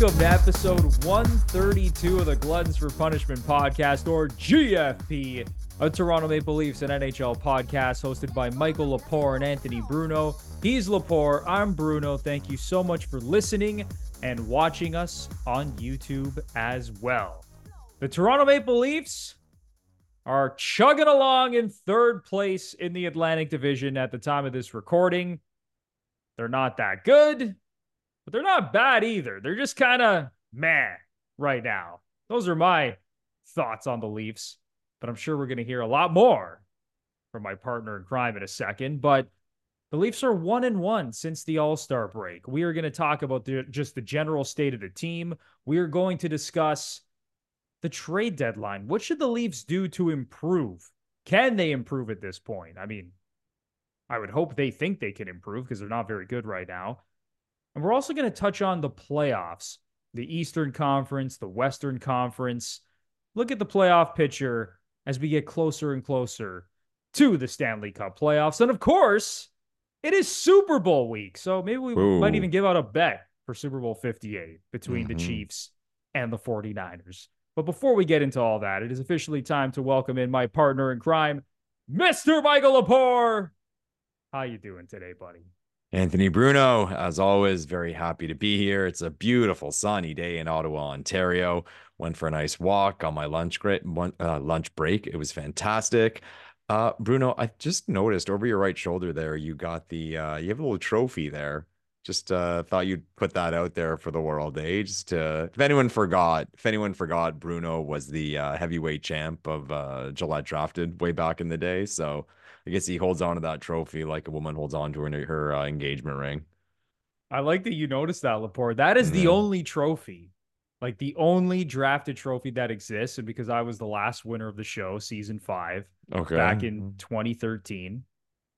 Welcome to episode 132 of the Gluttons for Punishment podcast, or GFP, a Toronto Maple Leafs and NHL podcast hosted by Michael Lepore and Anthony Bruno. He's Lepore, I'm Bruno. Thank you so much for listening and watching us on YouTube as well. The Toronto Maple Leafs are chugging along in third place in the Atlantic Division at the time of this recording. They're not that good, but they're not bad either. They're just kind of meh right now. Those are my thoughts on the Leafs, but I'm sure we're going to hear a lot more from my partner in crime in a second. But the Leafs are one and one since the All Star break. We are going to talk about the, just the general state of the team. We are going to discuss the trade deadline. What should the Leafs do to improve? Can they improve at this point? I mean, I would hope they think they can improve because they're not very good right now. And we're also going to touch on the playoffs, the Eastern Conference, the Western Conference. Look at the playoff picture as we get closer and closer to the Stanley Cup playoffs. And of course, it is Super Bowl week. So maybe we Ooh. might even give out a bet for Super Bowl 58 between the Mhm. Chiefs and the 49ers. But before we get into all that, it is officially time to welcome in my partner in crime, Mr. Michael Lepore. How you doing today, buddy? Anthony Bruno, as always, very happy to be here. It's a beautiful sunny day in Ottawa, Ontario. Went for a nice walk on my lunch great uh, lunch break. It was fantastic. Uh, Bruno, I just noticed over your right shoulder there, you got the uh, you have a little trophy there. Just uh, thought you'd put that out there for the world, eh? Just to, if anyone forgot, if anyone forgot, Bruno was the uh, heavyweight champ of uh, Gillette drafted way back in the day. So I guess he holds on to that trophy like a woman holds on to her, her uh, engagement ring. I like that you noticed that, Lepore. That is the only trophy, like the only drafted trophy that exists. And because I was the last winner of the show, season five, Okay. back in 2013,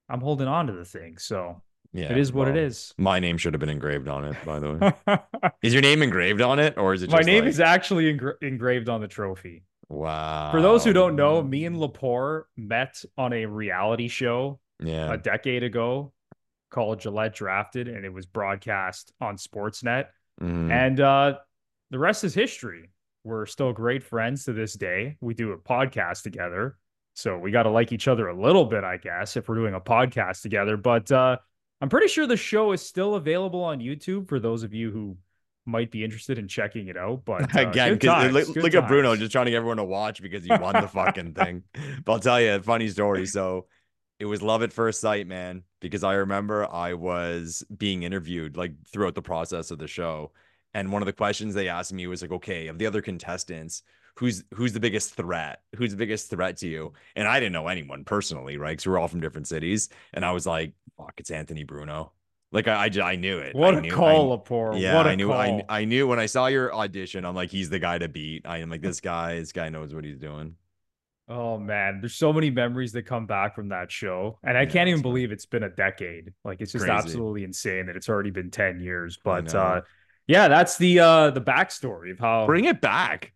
I'm holding on to the thing. So yeah, it is what it well, is. My name should have been engraved on it, by the way. is your name engraved on it, or is it? My name like- is actually engra- engraved on the trophy. Wow. For those who don't know, me and Lepore met on a reality show yeah, a decade ago called Gillette Drafted, and it was broadcast on Sportsnet. Mhm. And uh, the rest is history. We're still great friends to this day. We do a podcast together. So we got to like each other a little bit, I guess, if we're doing a podcast together. But uh, I'm pretty sure the show is still available on YouTube for those of you who might be interested in checking it out. But uh, Again, times, look, look at Bruno just trying to get everyone to watch because he won the fucking thing. But I'll tell you a funny story. So it was love at first sight, man, because I remember I was being interviewed like throughout the process of the show. And one of the questions they asked me was like, okay, of the other contestants, who's who's the biggest threat? Who's the biggest threat to you? And I didn't know anyone personally, right? Because we're all from different cities. And I was like, fuck, it's Anthony Bruno. Like I I knew it. What I a knew, call, I, Lepore. yeah, what a I knew. call. I, I knew when I saw your audition. I'm like, he's the guy to beat. I am like, this guy. This guy knows what he's doing. Oh man, there's so many memories that come back from that show. And I Yeah, can't even fun. believe it's been a decade. Like it's just Crazy. absolutely insane that it's already been 10 years. But uh yeah, that's the uh the backstory of how Bring it back.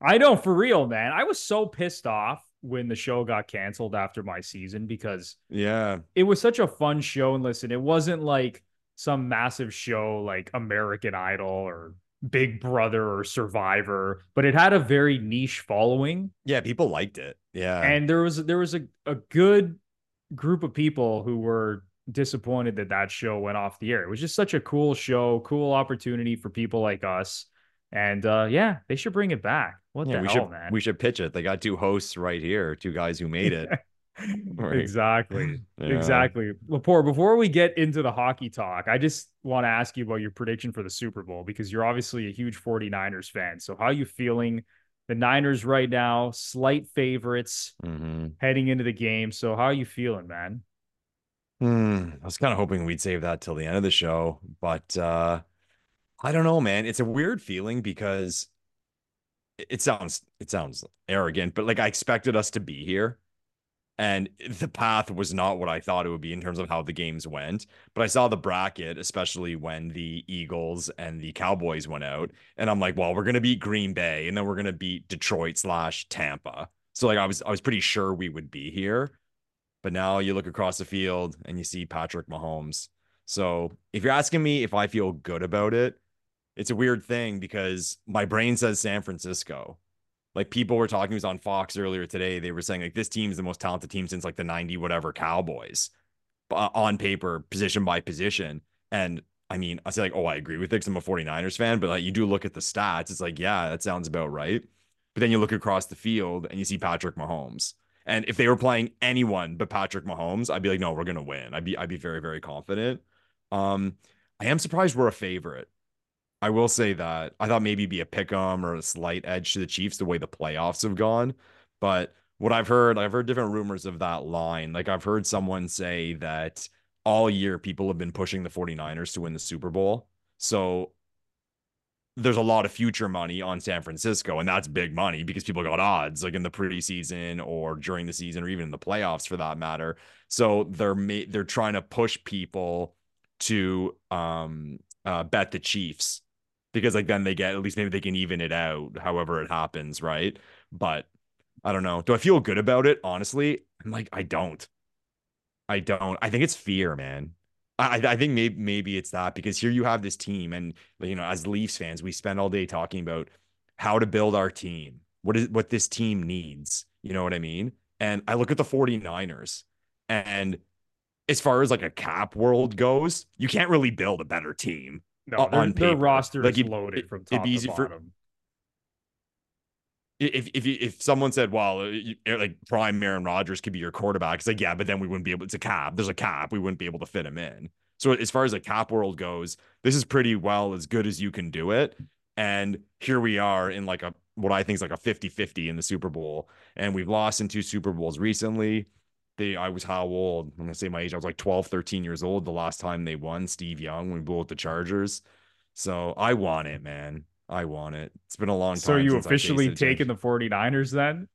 I know for real, man. I was so pissed off when the show got canceled after my season because Yeah. it was such a fun show. And listen, it wasn't like some massive show like American Idol or Big Brother or Survivor, but it had a very niche following. Yeah. People liked it. Yeah. and there was there was a, a good group of people who were disappointed that that show went off the air it was just such a cool show cool opportunity for people like us and uh yeah they should bring it back what yeah, the we hell should man we should pitch it. They got two hosts right here, two guys who made it. Right. exactly Yeah. exactly Lepore, before we get into the hockey talk i just want to ask you about your prediction for the super bowl because you're obviously a huge 49ers fan so how are you feeling the niners right now slight favorites hmm heading into the game so how are you feeling man Hmm. I was kind of hoping we'd save that till the end of the show, but uh I don't know, man. It's a weird feeling because it sounds it sounds arrogant, but like I expected us to be here. And the path was not what I thought it would be in terms of how the games went. But I saw the bracket, especially when the Eagles and the Cowboys went out. And I'm like, well, we're gonna beat Green Bay and then we're gonna beat Detroit slash Tampa. So like I was I was pretty sure we would be here. But now you look across the field and you see Patrick Mahomes. So if you're asking me if I feel good about it, it's a weird thing because my brain says San Francisco. Like people were talking, it was on Fox earlier today. They were saying like this team is the most talented team since like the 90 whatever Cowboys uh, on paper, position by position. And I mean, I say like, oh, I agree with it because I'm a 49ers fan, but like you do look at the stats, it's like, yeah, that sounds about right. But then you look across the field and you see Patrick Mahomes. And if they were playing anyone but Patrick Mahomes, I'd be like, no, we're gonna win. I'd be I'd be very, very confident. Um, I am surprised we're a favorite. I will say that I thought maybe be a pick 'em or a slight edge to the Chiefs the way the playoffs have gone. But what I've heard, I've heard different rumors of that line. Like I've heard someone say that all year people have been pushing the 49ers to win the Super Bowl. So there's a lot of future money on San Francisco, and that's big money because people got odds like in the preseason or during the season or even in the playoffs for that matter. So they're ma- they're trying to push people to um uh, bet the Chiefs because like then they get at least maybe they can even it out however it happens, right? But I don't know. Do I feel good about it? Honestly, I'm like I don't. I don't. I think it's fear, man. I, I think maybe maybe it's that because here you have this team, and you know, as Leafs fans, we spend all day talking about how to build our team, what is what this team needs. You know what I mean? And I look at the 49ers, and as far as like a cap world goes, you can't really build a better team. No, their, their roster like is it, loaded it, from top it'd be easy for if if if someone said, "Well, uh, like prime Aaron Rodgers could be your quarterback," it's like, yeah, but then we wouldn't be able. It's a cap. There's a cap. We wouldn't be able to fit him in. So as far as the cap world goes, this is pretty well as good as you can do it. And here we are in like a what I think is like a 50-50 in the Super Bowl. And we've lost in two Super Bowls recently. They I was how old? I'm gonna say my age. I was like 12, 13 years old the last time they won. Steve Young, when we blew out the Chargers. So I want it, man. I want it. It's been a long time. So you officially taking the 49ers then?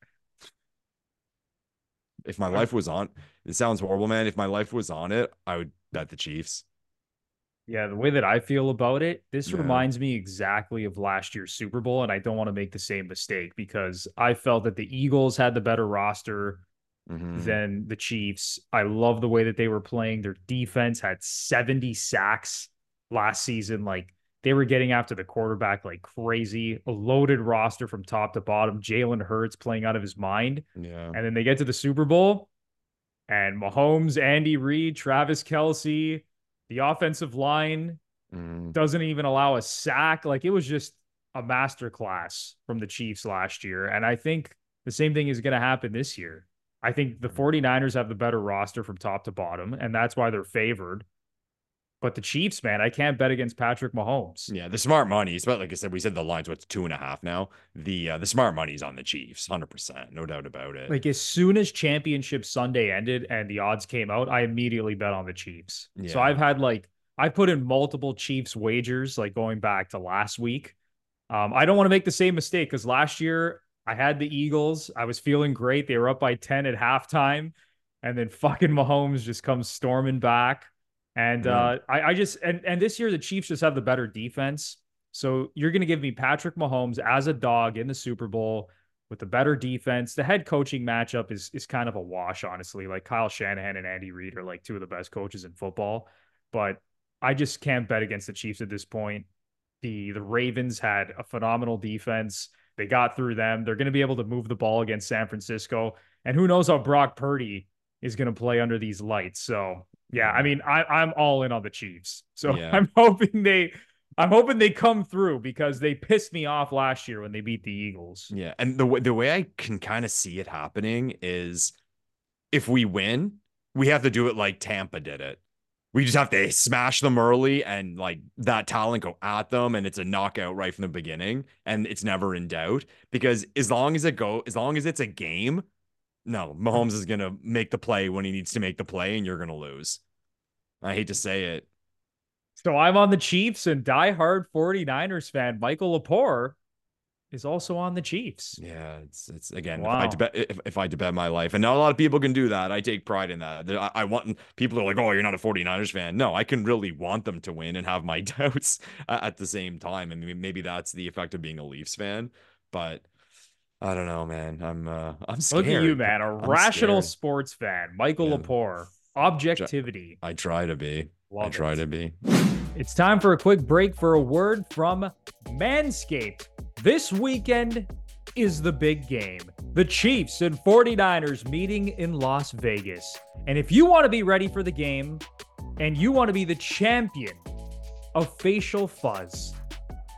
If my life was on it sounds horrible, man. If my life was on it, I would bet the Chiefs. Yeah, the way that I feel about it, this yeah. reminds me exactly of last year's Super Bowl, and I don't want to make the same mistake because I felt that the Eagles had the better roster mm-hmm. than the Chiefs. I love the way that they were playing. Their defense had 70 sacks last season. Like they were getting after the quarterback like crazy, a loaded roster from top to bottom. Jalen Hurts playing out of his mind. Yeah. And then they get to the Super Bowl and Mahomes, Andy Reid, Travis Kelce, the offensive line mm. doesn't even allow a sack. Like it was just a masterclass from the Chiefs last year. And I think the same thing is going to happen this year. I think the 49ers have the better roster from top to bottom, and that's why they're favored. But the Chiefs, man, I can't bet against Patrick Mahomes. Yeah, the smart money, but like I said, we said the line's what's two and a half now. The uh, the smart money's on the Chiefs, hundred percent, no doubt about it. Like as soon as Championship Sunday ended and the odds came out, I immediately bet on the Chiefs. Yeah. So I've had like I put in multiple Chiefs wagers, like going back to last week. Um, I don't want to make the same mistake because last year I had the Eagles. I was feeling great. They were up by ten at halftime, and then fucking Mahomes just comes storming back and uh, I, I just and and this year the Chiefs just have the better defense. So you're going to give me Patrick Mahomes as a dog in the Super Bowl with the better defense. The head coaching matchup is is kind of a wash, honestly. Like Kyle Shanahan and Andy Reid are like two of the best coaches in football, but I just can't bet against the Chiefs at this point. The the Ravens had a phenomenal defense. They got through them. They're going to be able to move the ball against San Francisco. And who knows how Brock Purdy is going to play under these lights. So yeah, I mean, I, I'm all in on the Chiefs. So yeah. I'm hoping they I'm hoping they come through because they pissed me off last year when they beat the Eagles. Yeah, and the way the way I can kind of see it happening is if we win, we have to do it like Tampa did it. We just have to smash them early and like that talent go at them and it's a knockout right from the beginning and it's never in doubt because as long as it go as long as it's a game, no, Mahomes is going to make the play when he needs to make the play, and you're going to lose. I hate to say it. So I'm on the Chiefs and diehard 49ers fan Michael Lepore is also on the Chiefs. Yeah, it's it's again wow. if I bet if, if I bet my life, and not a lot of people can do that. I take pride in that. I, I, want people are like, oh, you're not a 49ers fan. No, I can really want them to win and have my doubts at the same time. I mean, maybe that's the effect of being a Leafs fan, but I don't know, man. I'm uh I'm scared. Look at you, man. A I'm rational scared. sports fan. Michael yeah. Lepore. Objectivity. I try to be. Love I try it. to be. It's time for a quick break for a word from Manscaped. This weekend is the big game. The Chiefs and 49ers meeting in Las Vegas. And if you want to be ready for the game and you want to be the champion of facial fuzz,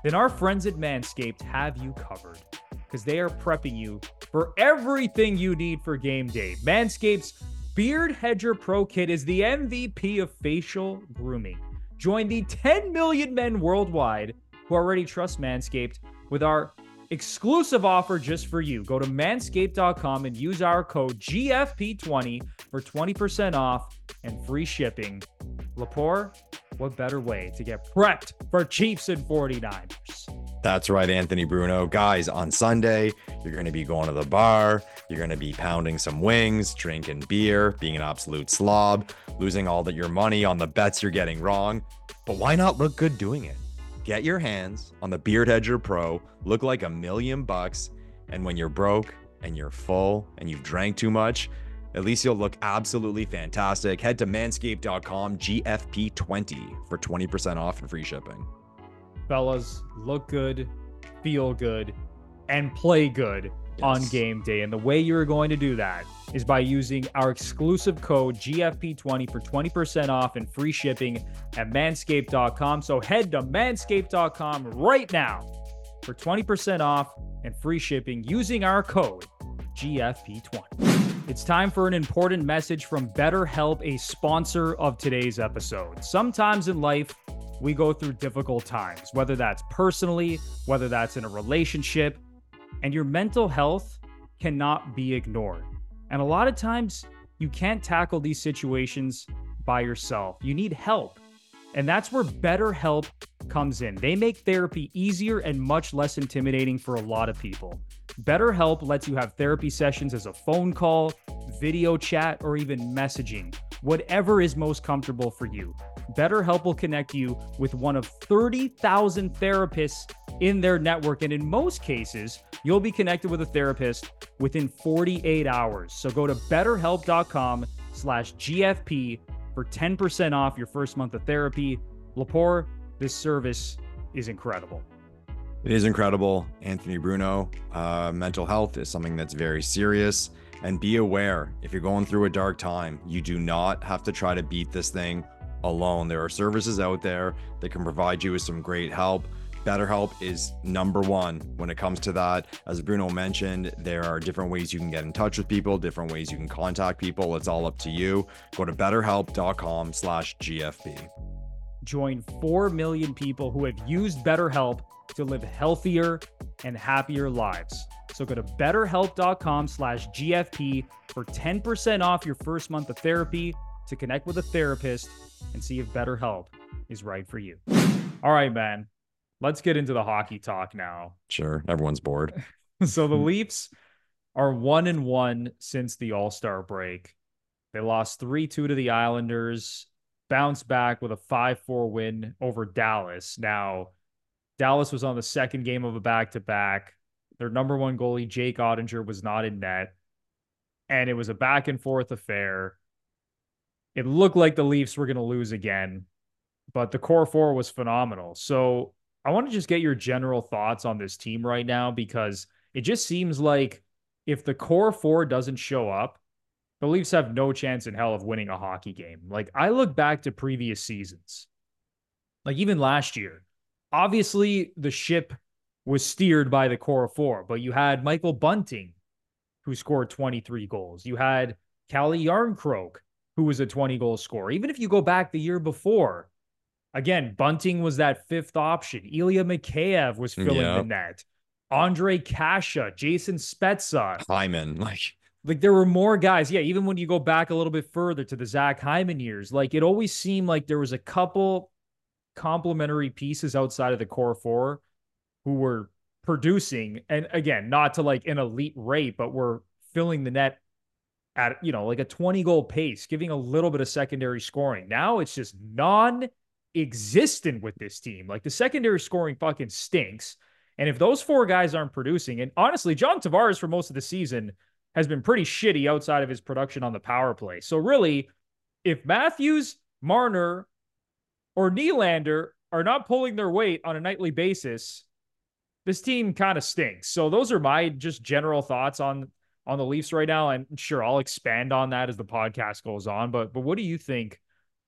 then our friends at Manscaped have you covered because they are prepping you for everything you need for game day. Manscaped's Beard Hedger Pro Kit is the MVP of facial grooming. Join the 10 million men worldwide who already trust Manscaped with our exclusive offer just for you. Go to manscaped.com and use our code GFP20 for 20% off and free shipping. Lepore, what better way to get prepped for Chiefs and 49ers? That's right, Anthony Bruno. Guys, on Sunday, you're going to be going to the bar. You're going to be pounding some wings, drinking beer, being an absolute slob, losing all that your money on the bets you're getting wrong. But why not look good doing it? Get your hands on the Beard Hedger Pro, look like a million bucks, and when you're broke and you're full and you've drank too much, at least you'll look absolutely fantastic. Head to manscaped.com GFP20 for 20% off and free shipping. Fellas, look good, feel good, and play good on game day. And the way you're going to do that is by using our exclusive code GFP20 for 20% off and free shipping at manscaped.com. So head to manscaped.com right now for 20% off and free shipping using our code GFP20. It's time for an important message from BetterHelp, a sponsor of today's episode. Sometimes in life, we go through difficult times, whether that's personally, whether that's in a relationship, and your mental health cannot be ignored. And a lot of times, you can't tackle these situations by yourself. You need help. And that's where BetterHelp comes in. They make therapy easier and much less intimidating for a lot of people. BetterHelp lets you have therapy sessions as a phone call, video chat, or even messaging, whatever is most comfortable for you. BetterHelp will connect you with one of 30,000 therapists in their network. And in most cases, you'll be connected with a therapist within 48 hours. So go to betterhelp.com slash GFP for 10% off your first month of therapy. Lepore, this service is incredible. It is incredible. Anthony Bruno, uh, mental health is something that's very serious. And be aware if you're going through a dark time, you do not have to try to beat this thing alone. There are services out there that can provide you with some great help. BetterHelp is number one when it comes to that. As Bruno mentioned, there are different ways you can get in touch with people, different ways you can contact people. It's all up to you. Go to betterhelp.com slash GFP. Join 4 million people who have used BetterHelp to live healthier and happier lives. So go to betterhelp.com slash GFP for 10% off your first month of therapy to connect with a therapist and see if BetterHelp is right for you. All right, man. Let's get into the hockey talk now. Sure. Everyone's bored. so the Leafs are one and one since the All Star break. They lost 3 2 to the Islanders, bounced back with a 5 4 win over Dallas. Now, Dallas was on the second game of a back to back. Their number one goalie, Jake Oettinger, was not in net. And it was a back and forth affair. It looked like the Leafs were going to lose again, but the core four was phenomenal. So I want to just get your general thoughts on this team right now because it just seems like if the core four doesn't show up, the Leafs have no chance in hell of winning a hockey game. Like I look back to previous seasons, like even last year, obviously the ship was steered by the core four, but you had Michael Bunting, who scored 23 goals. You had Calle Jarnkrok, who was a 20 goal scorer. Even if you go back the year before, Again, Bunting was that fifth option. Ilya Mikheyev was filling yep. the net. Ondrej Kase, Jason Spezza. Hyman. Like, like there were more guys. Yeah, even when you go back a little bit further to the Zach Hyman years, like it always seemed like there was a couple complementary pieces outside of the core four who were producing. And again, not to like an elite rate, but were filling the net at, you know, like a 20 goal pace, giving a little bit of secondary scoring. Now it's just non existent with this team. Like the secondary scoring fucking stinks. And if those four guys aren't producing, and honestly, John Tavares for most of the season has been pretty shitty outside of his production on the power play. So really, if Matthews, Marner, or Nylander are not pulling their weight on a nightly basis, this team kind of stinks. So those are my just general thoughts on on the Leafs right now. And sure, I'll expand on that as the podcast goes on. But but what do you think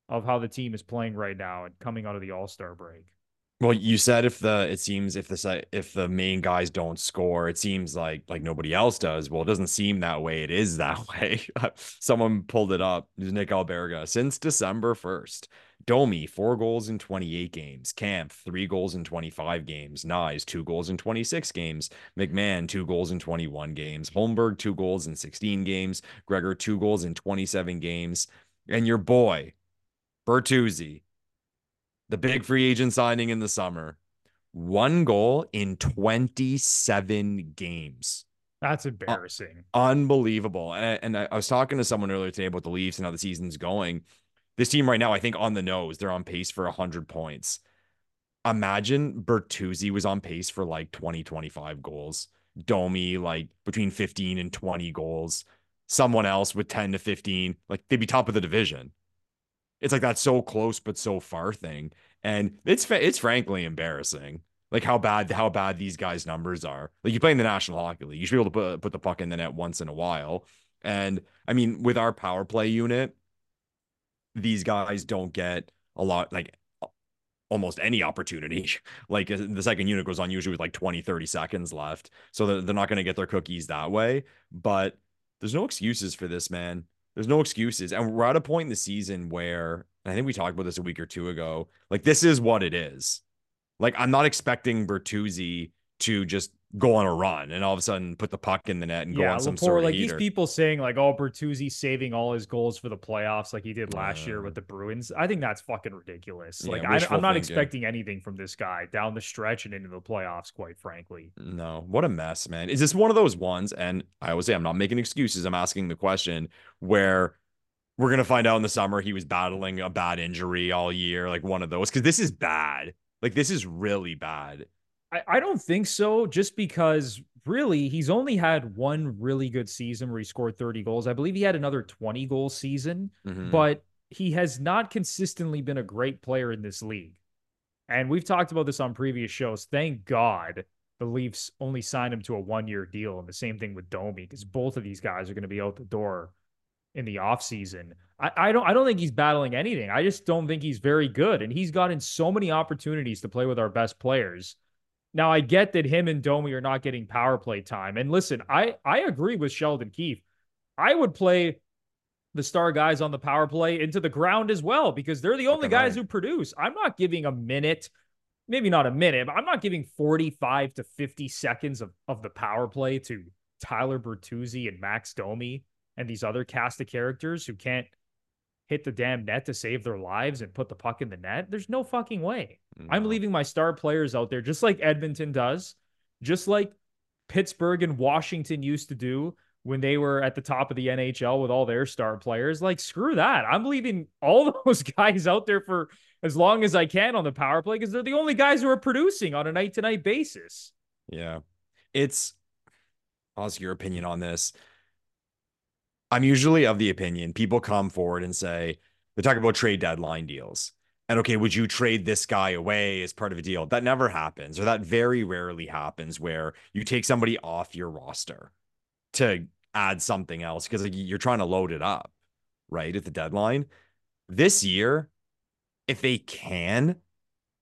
of how the team is playing right now and coming out of the All Star break? Well, you said if the it seems if the if the main guys don't score, it seems like like nobody else does. Well, it doesn't seem that way. It is that way. Someone pulled it up. It Nick Alberga since December first. Domi four goals in 28 games. Kampf three goals in 25 games. Knies two goals in 26 games. McMann two goals in 21 games. Holmberg two goals in 16 games. Gregor two goals in 27 games. And your boy Bertuzzi the big free agent signing in the summer, one goal in 27 games. That's embarrassing. Uh, unbelievable. And, and I, I, was talking to someone earlier today about the Leafs and how the season's going. This team right now, I think on the nose, they're on pace for 100 points. Imagine Bertuzzi was on pace for like 20, 25 goals. Domi, like between 15 and 20 goals. Someone else with 10 to 15, like they'd be top of the division it's like that so close but so far thing, and it's it's frankly embarrassing. Like how bad how bad these guys' numbers are. Like you play in the National Hockey League, you should be able to put put the puck in the net once in a while. And I mean, with our power play unit, these guys don't get a lot like almost any opportunity. Like uh, the second unit goes on usually with like 20, 30 seconds left. So they're not going to get their cookies that way. But there's no excuses for this, man. There's no excuses. And we're at a point in the season where I think we talked about this a week or two ago. Like, this is what it is. Like, I'm not expecting Bertuzzi to just go on a run and all of a sudden put the puck in the net and yeah, go on some sort of like heater. these people saying like, oh, Bertuzzi saving all his goals for the playoffs like he did last uh, year with the Bruins. I think that's fucking ridiculous. Yeah, like I, am not expecting anything from this guy down the stretch and into the playoffs. Quite frankly, no. What a mess, man. Is this one of those ones? And I always say I'm not making excuses. I'm asking the question where we're gonna find out in the summer he was battling a bad injury all year, like one of those. Because this is bad. Like this is really bad. I, I don't think so, just because really he's only had one really good season where he scored 30 goals. I believe he had another 20 goal season, mm-hmm. but he has not consistently been a great player in this league. And we've talked about this on previous shows. Thank God the Leafs only signed him to a one year deal. And the same thing with Domi, because both of these guys are going to be out the door in the offseason. I, I don't I don't think he's battling anything. I just don't think he's very good. And he's gotten so many opportunities to play with our best players now I get that him and Domi are not getting power play time. And listen, I I agree with Sheldon Keefe. I would play the star guys on the power play into the ground as well because they're the only guys right. who produce. I'm not giving a minute, maybe not a minute, but I'm not giving 45 to 50 seconds of, of the power play to Tyler Bertuzzi and Max Domi and these other cast of characters who can't hit the damn net to save their lives and put the puck in the net. There's no fucking way. No. I'm leaving my star players out there just like Edmonton does, just like Pittsburgh and Washington used to do when they were at the top of the NHL with all their star players. Like, screw that. I'm leaving all those guys out there for as long as I can on the power play because they're the only guys who are producing on a night to night basis. Yeah. It's, I'll ask your opinion on this. I'm usually of the opinion people come forward and say, they talk about trade deadline deals. And okay, would you trade this guy away as part of a deal? That never happens, or that very rarely happens where you take somebody off your roster to add something else because like, you're trying to load it up, right? At the deadline. This year, if they can,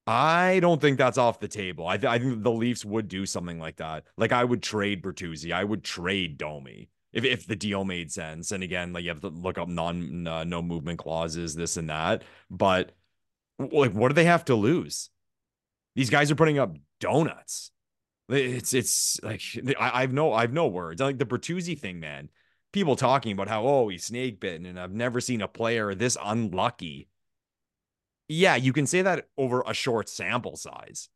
I don't think that's off the table. I, th- I think the Leafs would do something like that. Like I would trade Bertuzzi, I would trade Domi if, if the deal made sense. And again, like you have to look up non uh, no movement clauses, this and that. But like, what do they have to lose? These guys are putting up donuts. It's it's like I, I've no I've no words. Like the Bertuzzi thing, man. People talking about how oh he's snake bitten, and I've never seen a player this unlucky. Yeah, you can say that over a short sample size.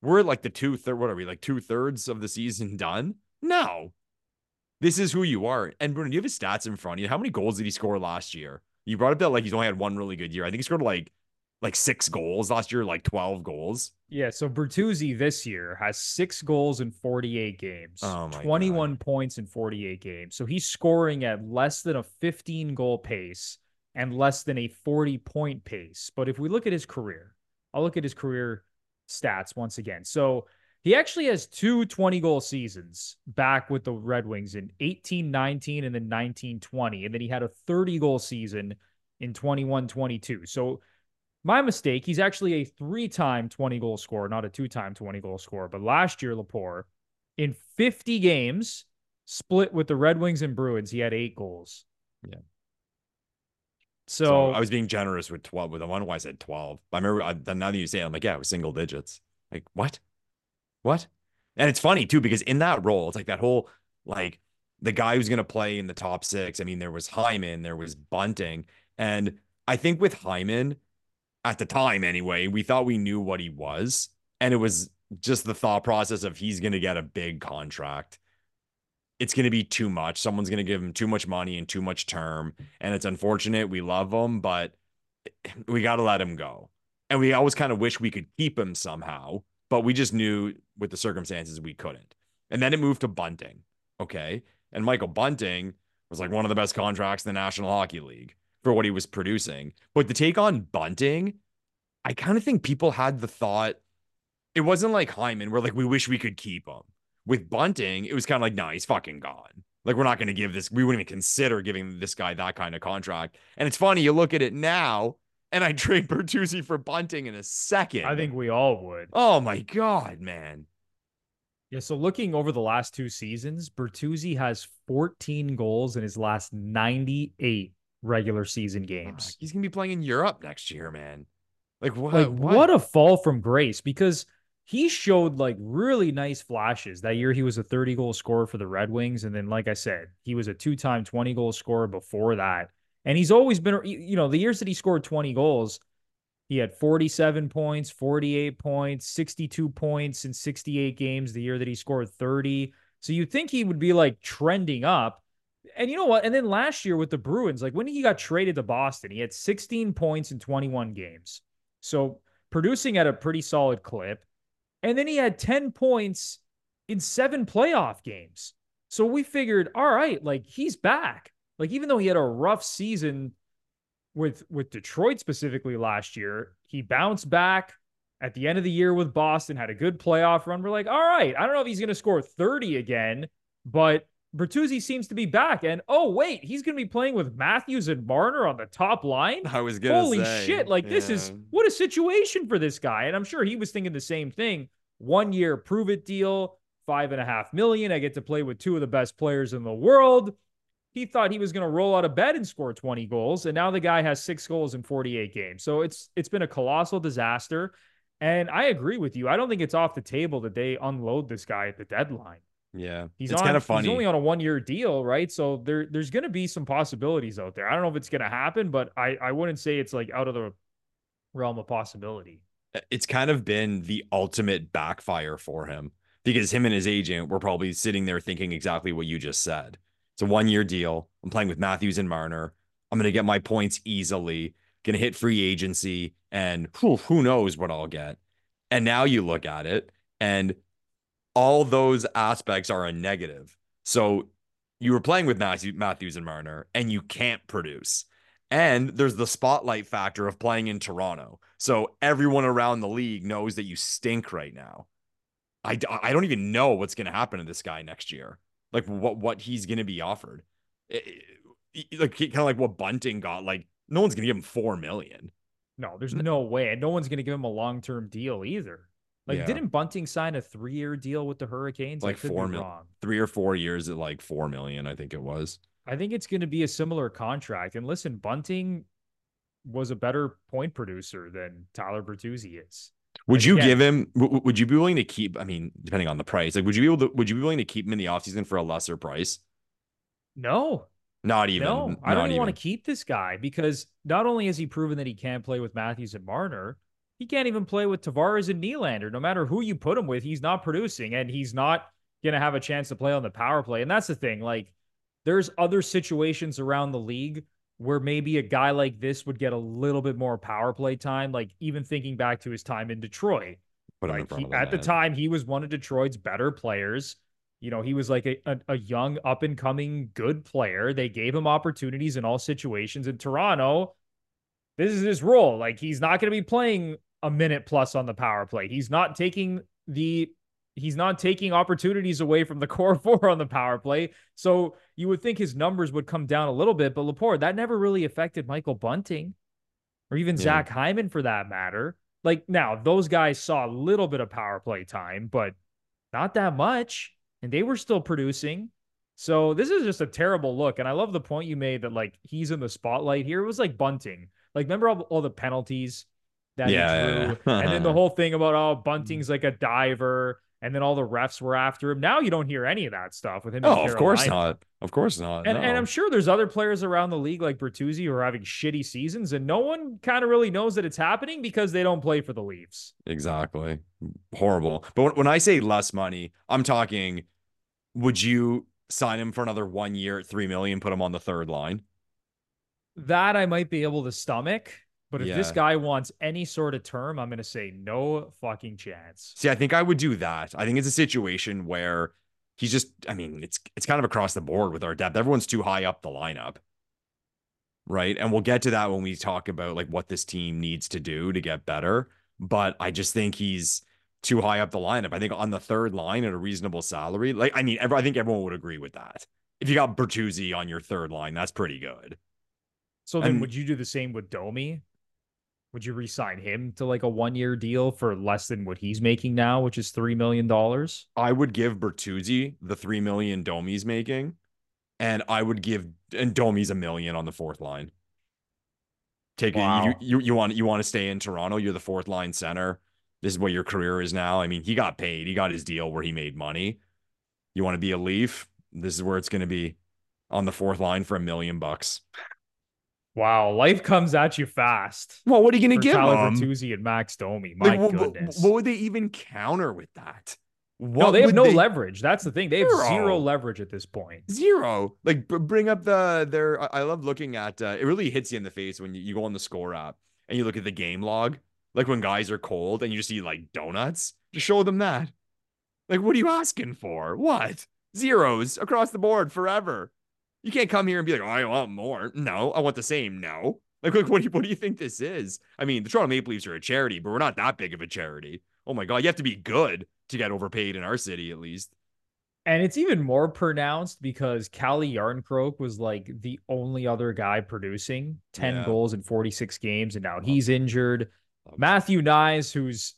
We're like the two third. What are we like two thirds of the season done? No, this is who you are. And Bruno, do you have his stats in front of you? How many goals did he score last year? You brought up that like he's only had one really good year. I think he scored like like six goals last year, like 12 goals. Yeah. So Bertuzzi this year has six goals in 48 games, oh 21 God. points in 48 games. So he's scoring at less than a 15 goal pace and less than a 40 point pace. But if we look at his career, I'll look at his career stats once again. So he actually has two 20 goal seasons back with the Red Wings in 18 19 and then 19 20. And then he had a 30 goal season in 21 22. So my mistake. He's actually a three time 20 goal scorer, not a two time 20 goal scorer. But last year, Lepore, in 50 games split with the Red Wings and Bruins, he had eight goals. Yeah. So, So I was being generous with 12 with the one why I said 12. I remember I, now that you say it, I'm like, yeah, it was single digits. Like, what? What? And it's funny too, because in that role, it's like that whole like the guy who's gonna play in the top six. I mean, there was Hyman, there was Bunting. And I think with Hyman, at the time anyway, we thought we knew what he was. And it was just the thought process of he's gonna get a big contract it's going to be too much. Someone's going to give him too much money and too much term. And it's unfortunate. We love him, but we got to let him go. And we always kind of wish we could keep him somehow, but we just knew with the circumstances we couldn't. And then it moved to Bunting. Okay. And Michael Bunting was like one of the best contracts in the National Hockey League for what he was producing. But to take on Bunting, I kind of think people had the thought it wasn't like Hyman, where like we wish we could keep him with Bunting, it was kind of like, no, nah, he's fucking gone. Like, we're not going to give this, we wouldn't even consider giving this guy that kind of contract. And it's funny, you look at it now, and I trade Bertuzzi for Bunting in a second. I think we all would. Oh my God, man. Yeah, so looking over the last two seasons, Bertuzzi has 14 goals in his last 98 regular season games. he's gonna be playing in Europe next year, man. Like what? Like what? what a fall from grace because he showed like really nice flashes that year. He was a 30 goal scorer for the Red Wings. And then, like I said, he was a two time 20 goal scorer before that. And he's always been, you know, the years that he scored 20 goals, he had 47 points, 48 points, 62 points in 68 games the year that he scored 30. So you'd think he would be like trending up. And you know what? And then last year with the Bruins, like when he got traded to Boston, he had 16 points in 21 games. So producing at a pretty solid clip. And then he had 10 points in seven playoff games. So we figured, all right, like he's back. Like even though he had a rough season with with Detroit specifically last year, he bounced back at the end of the year with Boston, had a good playoff run. We're like, all right, I don't know if he's going to score 30 again, but Bertuzzi seems to be back. And oh, wait, he's going to be playing with Matthews and Marner on the top line. I was going to Holy say, shit. Like, yeah. this is what a situation for this guy. And I'm sure he was thinking the same thing. One year prove it deal, five and a half million. I get to play with two of the best players in the world. He thought he was going to roll out of bed and score 20 goals. And now the guy has six goals in 48 games. So it's it's been a colossal disaster. And I agree with you. I don't think it's off the table that they unload this guy at the deadline. Yeah, he's it's kind of funny. He's only on a one-year deal, right? So there, there's going to be some possibilities out there. I don't know if it's going to happen, but I, I wouldn't say it's like out of the realm of possibility. It's kind of been the ultimate backfire for him because him and his agent were probably sitting there thinking exactly what you just said. It's a one-year deal. I'm playing with Matthews and Marner. I'm going to get my points easily. Going to hit free agency, and whew, who knows what I'll get. And now you look at it, and all those aspects are a negative. So you were playing with Matthew, Matthews and Marner, and you can't produce. And there's the spotlight factor of playing in Toronto. So everyone around the league knows that you stink right now. I, I don't even know what's going to happen to this guy next year. Like what what he's going to be offered. It, it, like kind of like what Bunting got. Like no one's going to give him 4 million. No, there's no way. And no one's going to give him a long-term deal either. Like, yeah. didn't Bunting sign a three-year deal with the Hurricanes? Like four million, three or four years at like four million, I think it was. I think it's going to be a similar contract. And listen, Bunting was a better point producer than Tyler Bertuzzi is. Would you give him? W- would you be willing to keep? I mean, depending on the price, like, would you be able to? Would you be willing to keep him in the offseason for a lesser price? No, not even. No, not I don't even. want to keep this guy because not only has he proven that he can't play with Matthews and Marner, he can't even play with Tavares and Nylander. No matter who you put him with, he's not producing, and he's not going to have a chance to play on the power play. And that's the thing. Like, there's other situations around the league where maybe a guy like this would get a little bit more power play time. Like even thinking back to his time in Detroit, like he, at the time he was one of Detroit's better players. You know, he was like a, a, a young up and coming good player. They gave him opportunities in all situations. In Toronto, this is his role. Like he's not going to be playing a minute plus on the power play. He's not taking the he's not taking opportunities away from the core four on the power play. So you would think his numbers would come down a little bit, but Lepore, that never really affected Michael Bunting or even yeah. Zach Hyman for that matter. Like now, those guys saw a little bit of power play time, but not that much. And they were still producing. So this is just a terrible look. And I love the point you made that like he's in the spotlight here. It was like Bunting. Like, remember all, all the penalties that yeah, he drew? Yeah, yeah. and then the whole thing about oh, mm. Bunting's like a diver and then all the refs were after him. Now you don't hear any of that stuff with him. Oh, of course not. Of course not. And, no. and I'm sure there's other players around the league like Bertuzzi who are having shitty seasons, and no one kind of really knows that it's happening because they don't play for the Leafs. Exactly. Horrible. But when I say less money, I'm talking. Would you sign him for another one year at three million, put him on the third line? That I might be able to stomach. But if yeah. this guy wants any sort of term, I'm going to say no fucking chance. See, I think I would do that. I think it's a situation where he's just, I mean, it's it's kind of across the board with our depth. Everyone's too high up the lineup. Right. And we'll get to that when we talk about like what this team needs to do to get better. But I just think he's too high up the lineup. I think on the third line at a reasonable salary, like I mean, I think everyone would agree with that. If you got Bertuzzi on your third line, that's pretty good. So then, and, would you do the same with Domi? Would you resign him to like a one year deal for less than what he's making now, which is three million dollars? I would give Bertuzzi the three million Domi's making, and I would give and Domi's a million on the fourth line. Take wow. it. You, you you want you want to stay in Toronto. You're the fourth line center. This is what your career is now. I mean, he got paid. He got his deal where he made money. You want to be a Leaf? This is where it's going to be on the fourth line for a million bucks. Wow, life comes at you fast. Well, what are you going to give Tyler them? Bertuzzi and Max Domi? My like, goodness. What, would they even counter with that? What no, they have no they... leverage. That's the thing. They have zero leverage at this point. Zero. Like bring up the their. I love looking at. Uh, it really hits you in the face when you, you go on the score app and you look at the game log. Like when guys are cold and you just eat like donuts. Just show them that. Like, what are you asking for? What? Zeros across the board forever. You can't come here and be like, oh, I want more. No, I want the same. No. Like, like what, do you, what do you think this is? I mean, the Toronto Maple Leafs are a charity, but we're not that big of a charity. Oh my God. You have to be good to get overpaid in our city, at least. And it's even more pronounced because Calle Jarnkrok was like the only other guy producing 10 yeah. goals in 46 games, and now he's injured. Matthew Knies, who's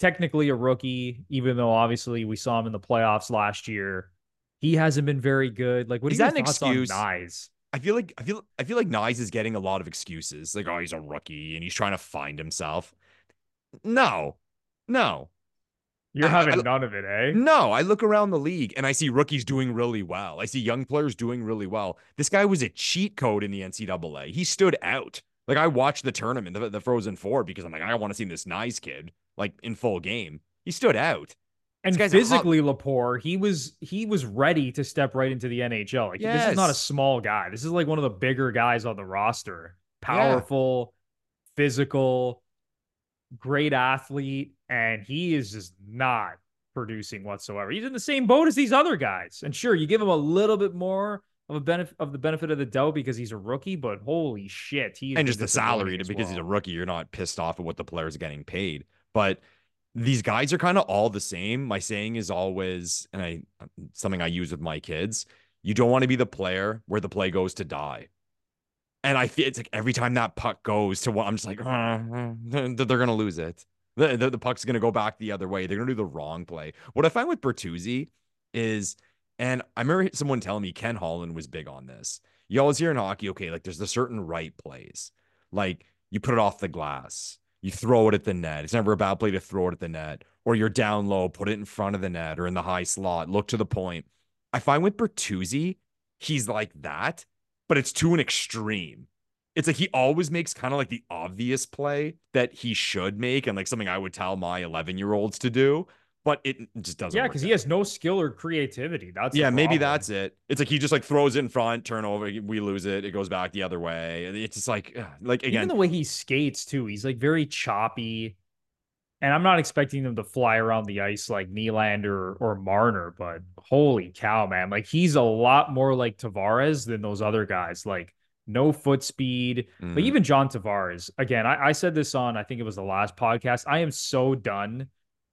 technically a rookie, even though obviously we saw him in the playoffs last year, he hasn't been very good. Like, what is that an excuse? Knies? I feel like I feel I feel like Knies is getting a lot of excuses. Like, oh, he's a rookie and he's trying to find himself. No, no. You're I, having I, none of it, eh? No, I look around the league and I see rookies doing really well. I see young players doing really well. This guy was a cheat code in the NCAA. He stood out. Like I watched the tournament, the, the Frozen Four, because I'm like, I want to see this Knies kid like in full game. He stood out. And physically, hot... Lepore, he was he was ready to step right into the NHL. Like yes. this is not a small guy. This is like one of the bigger guys on the roster. Powerful, yeah. physical, great athlete, and he is just not producing whatsoever. He's in the same boat as these other guys. And sure, you give him a little bit more of a benefit of the benefit of the doubt because he's a rookie, but holy shit, he and just the salary because he's a rookie, you're not pissed off at what the player's getting paid. But these guys are kind of all the same. My saying is always, and I something I use with my kids, you don't want to be the player where the play goes to die. And I feel it's like every time that puck goes to what I'm just like, they're gonna lose it. The, the, the puck's gonna go back the other way. They're gonna do the wrong play. What I find with Bertuzzi is, and I remember someone telling me Ken Holland was big on this. You always hear in hockey, okay, like there's a certain right plays, like you put it off the glass you throw it at the net. It's never a bad play to throw it at the net. Or you're down low, put it in front of the net or in the high slot, look to the point. I find with Bertuzzi, he's like that, but it's to an extreme. It's like he always makes kind of like the obvious play that he should make and like something I would tell my 11 year olds to do but it just doesn't. Yeah, because he has no skill or creativity. That's yeah, maybe that's it. It's like he just like throws it in front, turnover, we lose it, it goes back the other way. It's just like like again, even the way he skates too. He's like very choppy, and I'm not expecting them to fly around the ice like Nylander or or Marner, but holy cow, man! Like he's a lot more like Tavares than those other guys. Like no foot speed. Mhm. But even John Tavares, again, I, I said this on, I think it was the last podcast. I am so done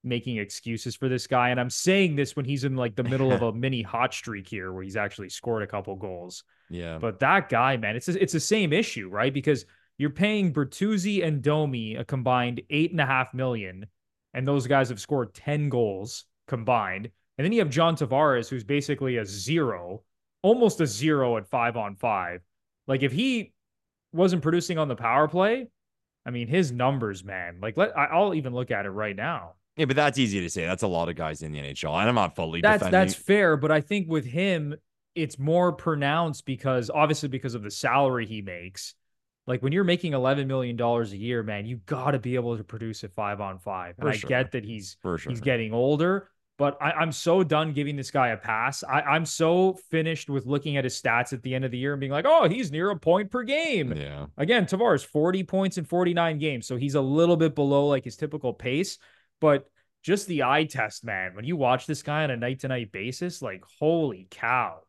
making excuses for this guy. And I'm saying this when he's in like the middle of a mini hot streak here where he's actually scored a couple goals. yeah. But that guy, man, it's it's the same issue, right? Because you're paying Bertuzzi and Domi a combined eight and a half million, and those guys have scored 10 goals combined. And then you have John Tavares, who's basically a zero, almost a zero at five on five. Like if he wasn't producing on the power play, I mean, his numbers, man. Like let I'll even look at it right now. Yeah, but that's easy to say. That's a lot of guys in the NHL. And I'm not fully That's defending. that's fair, but I think with him, it's more pronounced because obviously because of the salary he makes. Like when you're making eleven million dollars a year, man, you got to be able to produce at five on five. And For I sure. get that he's sure. he's getting older, but I, I'm so done giving this guy a pass. I, I'm so finished with looking at his stats at the end of the year and being like, oh, he's near a point per game. yeah. Again, Tavares, 40 points in 49 games. So he's a little bit below like his typical pace, but just the eye test, man. When you watch this guy on a night to night basis, like, holy cow.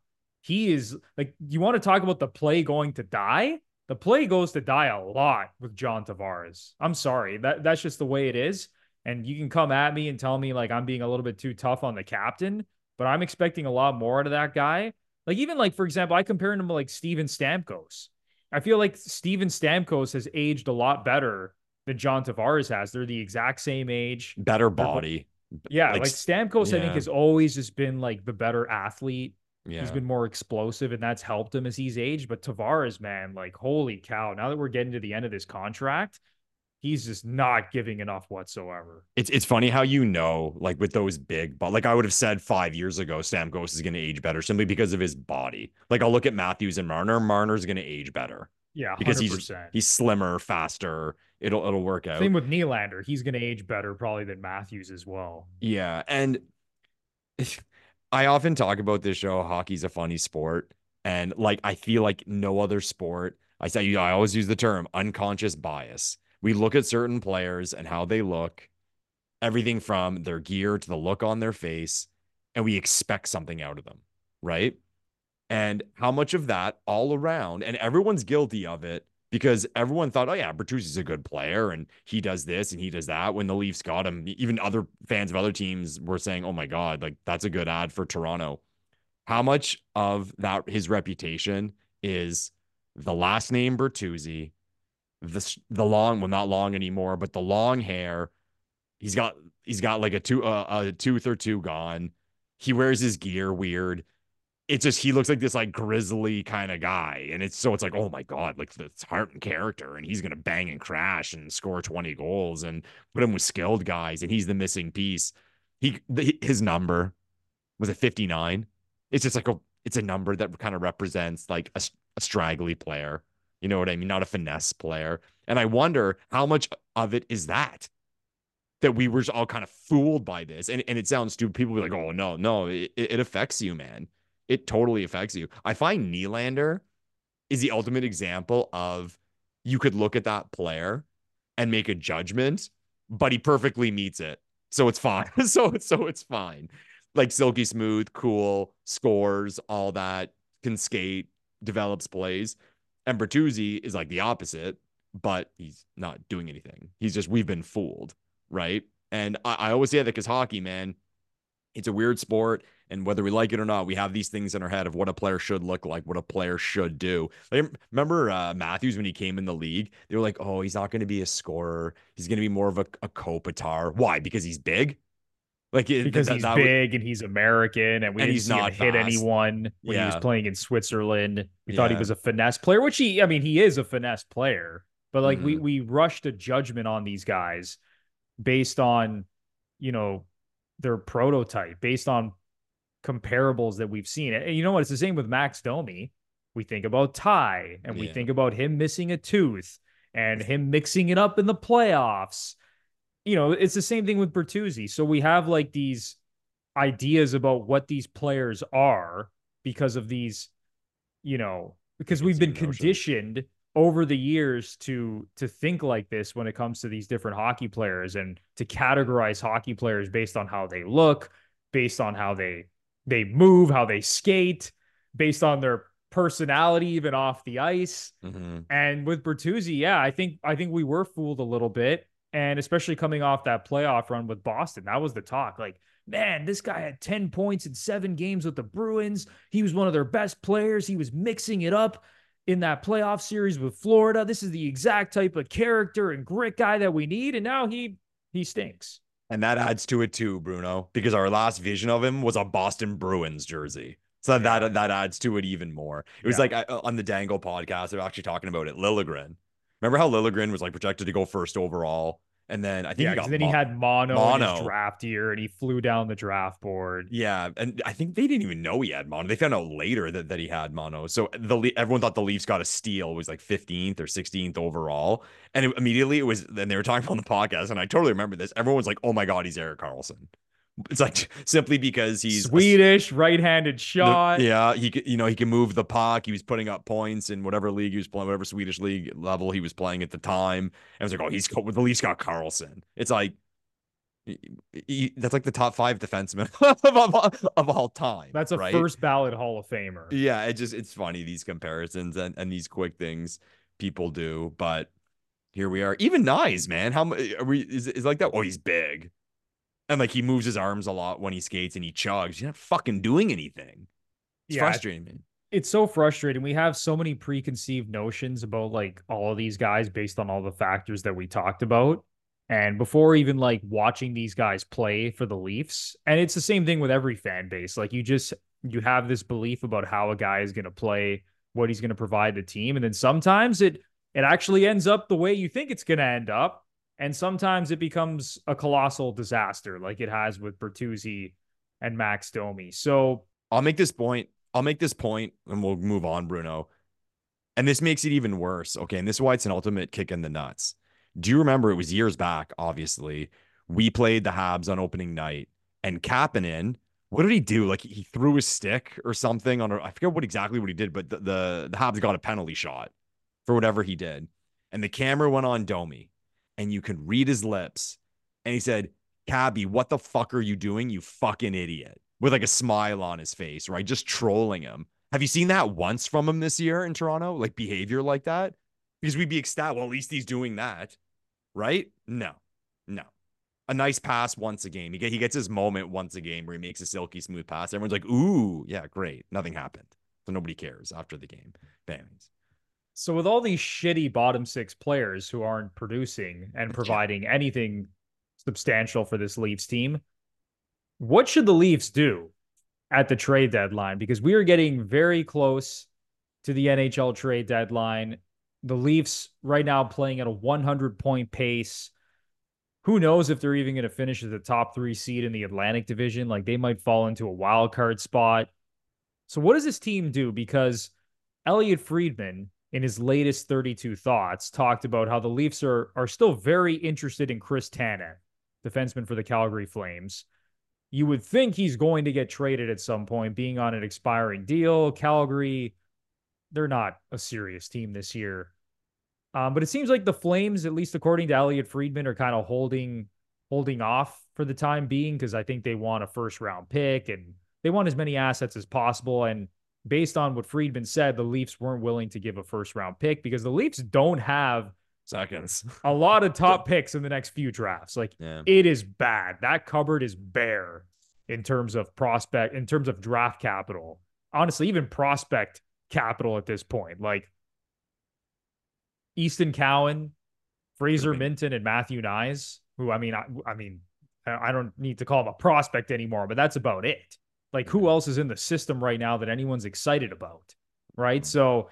He is like, you want to talk about the play going to die? The play goes to die a lot with John Tavares. I'm sorry. That that's just the way it is. And you can come at me and tell me like I'm being a little bit too tough on the captain, but I'm expecting a lot more out of that guy. Like even like for example, I compare him to like Steven Stamkos. I feel like Steven Stamkos has aged a lot better than John Tavares has. They're the exact same age. Better body. Yeah, Like, like, Stamkos, I think has always just been like the better athlete. Yeah. He's been more explosive, and that's helped him as he's aged. But Tavares, man, like holy cow! Now that we're getting to the end of this contract, he's just not giving enough whatsoever. It's it's funny how you know, like with those big, but like I would have said five years ago, Stamkos is going to age better simply because of his body. Like I'll look at Matthews and Marner. Marner's going to age better Yeah, because 100%. he's he's slimmer, faster. It'll it'll work out. Same with Nylander. He's going to age better probably than Matthews as well. Yeah, and I often talk about this show. Hockey's a funny sport, and like I feel like no other sport. I say I always use the term unconscious bias. We look at certain players and how they look, everything from their gear to the look on their face, and we expect something out of them, right? And how much of that all around, and everyone's guilty of it because everyone thought, oh yeah, Bertuzzi's a good player and he does this and he does that. When the Leafs got him, even other fans of other teams were saying, oh my god, like that's a good ad for Toronto. How much of that his reputation is the last name Bertuzzi, the the long, well not long anymore, but the long hair. He's got he's got like a two uh, a tooth or two gone. He wears his gear weird it's just he looks like this like grizzly kind of guy and it's so it's like oh my god like it's heart and character and he's gonna bang and crash and score 20 goals and put him with skilled guys and he's the missing piece. He the, his number was a 59 it's just like a it's a number that kind of represents like a straggly player you know what i mean? Not a finesse player and i wonder how much of it is that? That we were all kind of fooled by this and, and it sounds stupid people be like oh no no it, it affects you man it totally affects you. I find Nylander is the ultimate example of you could look at that player and make a judgment, but he perfectly meets it. So it's fine. so so it's fine. Like silky smooth, cool, scores, all that, can skate, develops plays. And Bertuzzi is like the opposite, but he's not doing anything. He's just we've been fooled, right? And I, I always say that because hockey, man, it's a weird sport and whether we like it or not we have these things in our head of what a player should look like what a player should do. Like, remember uh, matthews when he came in the league they were like oh he's not going to be a scorer. He's going to be more of a, a kopitar. Why? Because he's big? Like it, Because that- he's that would- big and he's American and we And didn't he's not hit anyone when he was playing in Switzerland. We thought he was a finesse player, which he I mean he is a finesse player, but like we Mhm. we rushed a judgment on these guys based on you know their prototype, based on comparables that we've seen. And you know what? It's the same with Max Domi. We think about Tie and we think about him missing a tooth and him mixing it up in the playoffs. You know, it's the same thing with Bertuzzi. So we have like these ideas about what these players are because of these, you know, because we've been conditioned over the years to to think like this when it comes to these different hockey players and to categorize hockey players based on how they look, based on how they they move, how they skate, based on their personality even off the ice. Mhm. And with Bertuzzi, yeah, I think I think we were fooled a little bit, and especially coming off that playoff run with Boston, that was the talk. Like, man, this guy had ten points in seven games with the Bruins. He was one of their best players. He was mixing it up in that playoff series with Florida. This is the exact type of character and grit guy that we need, and now he he stinks. And that adds to it too, Bruno, because our last vision of him was a Boston Bruins jersey. So that that adds to it even more. It was Yeah. like uh, on the Dangle podcast, they're actually talking about it. Liljegren. Remember how Liljegren was like projected to go first overall? And then I think Yeah, he then he had mono, in his mono. draft year, and he flew down the draft board. Yeah, and I think they didn't even know he had mono. They found out later that, that he had mono. So the everyone thought the Leafs got a steal. It was like 15th or 16th overall, and it, immediately it was. Then they were talking on the podcast, and I totally remember this. Everyone was like, "Oh my god, he's Erik Karlsson." It's like simply because he's a- Swedish right-handed the- shot. yeah, he you know he can move the puck. He was putting up points in whatever league he was playing, whatever Swedish league level he was playing at the time. And it was like, oh, he's the Leafs got Karlsson. It's like he- that's like the top five defenseman of, of, of all time. That's a right? first ballot Hall of Famer. Yeah, it just it's funny these comparisons and, and these quick things people do, but here we are. Even Knies, man. How are we is is like that? Oh, he's big. And like he moves his arms a lot when he skates and he chugs. You're not fucking doing anything. It's Yeah, frustrating, man. it's so frustrating. We have so many preconceived notions about like all of these guys based on all the factors that we talked about. And before even like watching these guys play for the Leafs, and it's the same thing with every fan base. Like you just you have this belief about how a guy is going to play, what he's going to provide the team, and then sometimes it it actually ends up the way you think it's going to end up, and sometimes it becomes a colossal disaster, like it has with Bertuzzi and Max Domi. So I'll make this point. I'll make this point and we'll move on, Bruno. And this makes it even worse. Okay. And this is why it's an ultimate kick in the nuts. Do you remember it was years back, obviously? We played the Habs on opening night and Kapanen, what did he do? Like he threw his stick or something on a, I forget what exactly what he did, but the, the, the Habs got a penalty shot for whatever he did. And the camera went on Domi and you could read his lips. And he said, Cabby, what the fuck are you doing? You fucking idiot. With like a smile on his face, right? Just trolling him. Have you seen that once from him this year in Toronto? Like behavior like that? Because we'd be ecstatic. Well, at least he's doing that, right? No, no. A nice pass once a game. He, get, he gets his moment once a game where he makes a silky smooth pass. Everyone's like, ooh, yeah, great. Nothing happened. So nobody cares after the game. Bannings. So with all these shitty bottom six players who aren't producing and providing anything substantial for this Leafs team, what should the Leafs do at the trade deadline? Because we are getting very close to the NHL trade deadline. The Leafs right now playing at a 100 point pace. Who knows if they're even going to finish as the top three seed in the Atlantic Division? Like they might fall into a wild card spot. So what does this team do? Because Elliotte Friedman, in his latest 32 thoughts, talked about how the Leafs are are still very interested in Chris Tanev, defenseman for the Calgary Flames. You would think he's going to get traded at some point, being on an expiring deal. Calgary, they're not a serious team this year. Um, but it seems like the Flames, at least according to Elliotte Friedman, are kind of holding holding off for the time being because I think they want a first round pick and they want as many assets as possible. And based on what Friedman said, the Leafs weren't willing to give a first round pick because the Leafs don't have Seconds. a lot of top picks in the next few drafts. Like Yeah. it is bad. That cupboard is bare in terms of prospect, in terms of draft capital. Honestly, even prospect capital at this point. Like Easton Cowan, Fraser Minten, and Matthew Knies, who I mean, I, I mean, I don't need to call him a prospect anymore, but that's about it. Like who else is in the system right now that anyone's excited about? Right. Mm-hmm. So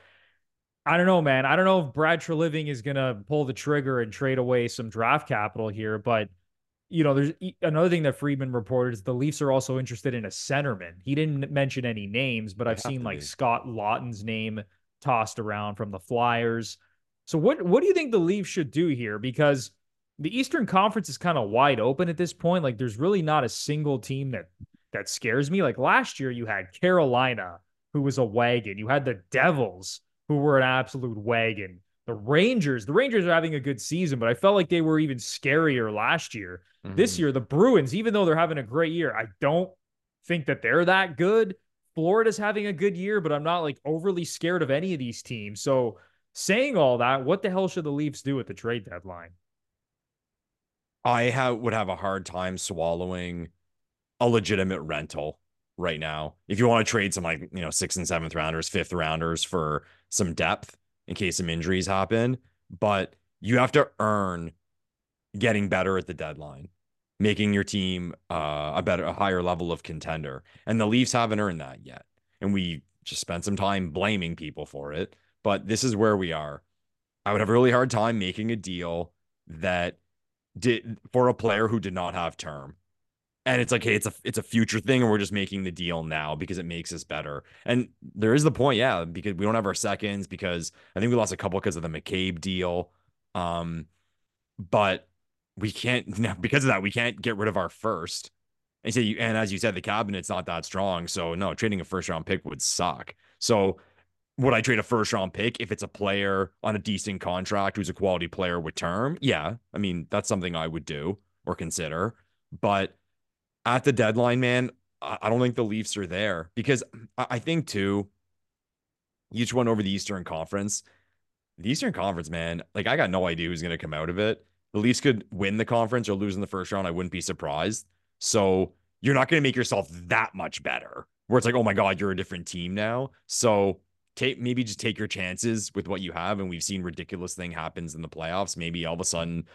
I don't know, man. I don't know if Brad Treliving is gonna pull the trigger and trade away some draft capital here, but you know, there's another thing that Friedman reported is the Leafs are also interested in a centerman. He didn't mention any names, but They I've seen like be. Scott Laughton's name tossed around from the Flyers. So what what do you think the Leafs should do here? Because the Eastern Conference is kind of wide open at this point. Like there's really not a single team that that scares me. Like last year you had Carolina, who was a wagon. You had the Devils, who were an absolute wagon. The Rangers, the Rangers are having a good season, but I felt like they were even scarier last year. This Mhm. year, the Bruins, even though they're having a great year, I don't think that they're that good. Florida's having a good year, but I'm not like overly scared of any of these teams. So saying all that, what the hell should the Leafs do at the trade deadline? I have would have a hard time swallowing a legitimate rental right now. If you want to trade some like, you know, sixth and seventh rounders, fifth rounders for some depth in case some injuries happen, but you have to earn getting better at the deadline, making your team uh, a better, a higher level of contender. And the Leafs haven't earned that yet. And we just spent some time blaming people for it. But this is where we are. I would have a really hard time making a deal that did for a player who did not have term. And it's like, hey, it's a it's a future thing, and we're just making the deal now because it makes us better. And there is the point, yeah, because we don't have our seconds because I think we lost a couple because of the McCabe deal. Um, but we can't now because of that we can't get rid of our first. And so you, and as you said, the cabinet's not that strong. So no, trading a first round pick would suck. So would I trade a first round pick if it's a player on a decent contract who's a quality player with term? Yeah. I mean, that's something I would do or consider. But at the deadline, man, I don't think the Leafs are there because I think too, you just went over the Eastern Conference. The Eastern Conference, man, like I got no idea who's going to come out of it. The Leafs could win the conference or lose in the first round. I wouldn't be surprised. So you're not going to make yourself that much better where it's like, oh my God, you're a different team now. So take maybe just take your chances with what you have. And we've seen ridiculous thing happens in the playoffs. Maybe all of a sudden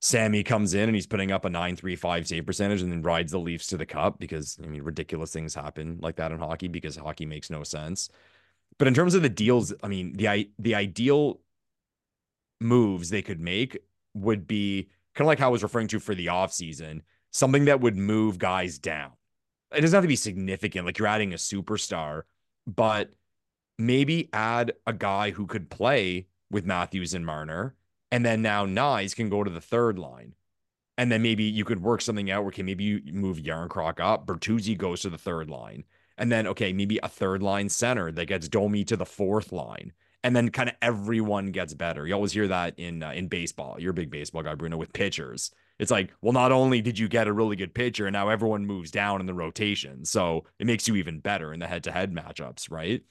Sammy comes in and he's putting up a 935 save percentage and then rides the Leafs to the cup because I mean ridiculous things happen like that in hockey because hockey makes no sense. But in terms of the deals, I mean, the the ideal moves they could make would be kind of like how I was referring to for the offseason, something that would move guys down. It doesn't have to be significant, like you're adding a superstar, but maybe add a guy who could play with Matthews and Marner. And then now Knies can go to the third line. And then maybe you could work something out where okay, maybe you move Jarnkrok up. Bertuzzi goes to the third line. And then, okay, maybe a third line center that gets Domi to the fourth line. And then kind of everyone gets better. You always hear that in uh, in baseball. You're a big baseball guy, Bruno, with pitchers. It's like, well, not only did you get a really good pitcher, and now everyone moves down in the rotation. So it makes you even better in the head to head matchups, right?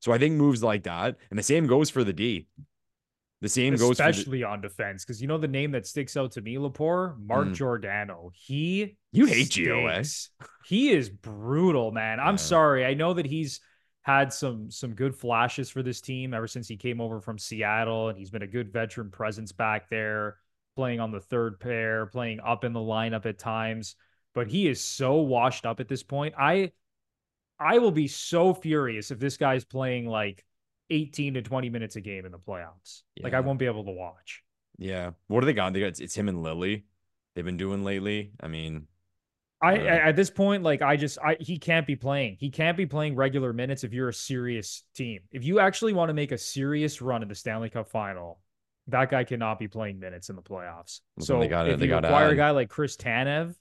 So I think moves like that, and the same goes for the D. The same especially goes especially on defense because you know the name that sticks out to me, Lepore, Mark mm. Giordano. He you hate GOS, He is brutal, man. I'm yeah. sorry. I know that he's had some some good flashes for this team ever since he came over from Seattle, and he's been a good veteran presence back there, playing on the third pair, playing up in the lineup at times. But he is so washed up at this point. I I will be so furious if this guy's playing like 18 to 20 minutes a game in the playoffs. Yeah. Like I won't be able to watch. Yeah. What are they got? They got it's him and Lily. They've been doing lately. I mean, I uh, at this point, like I just I he can't be playing. He can't be playing regular minutes if you're a serious team. If you actually want to make a serious run in the Stanley Cup final, that guy cannot be playing minutes in the playoffs. So they got if they you acquire a guy like Chris Tanev,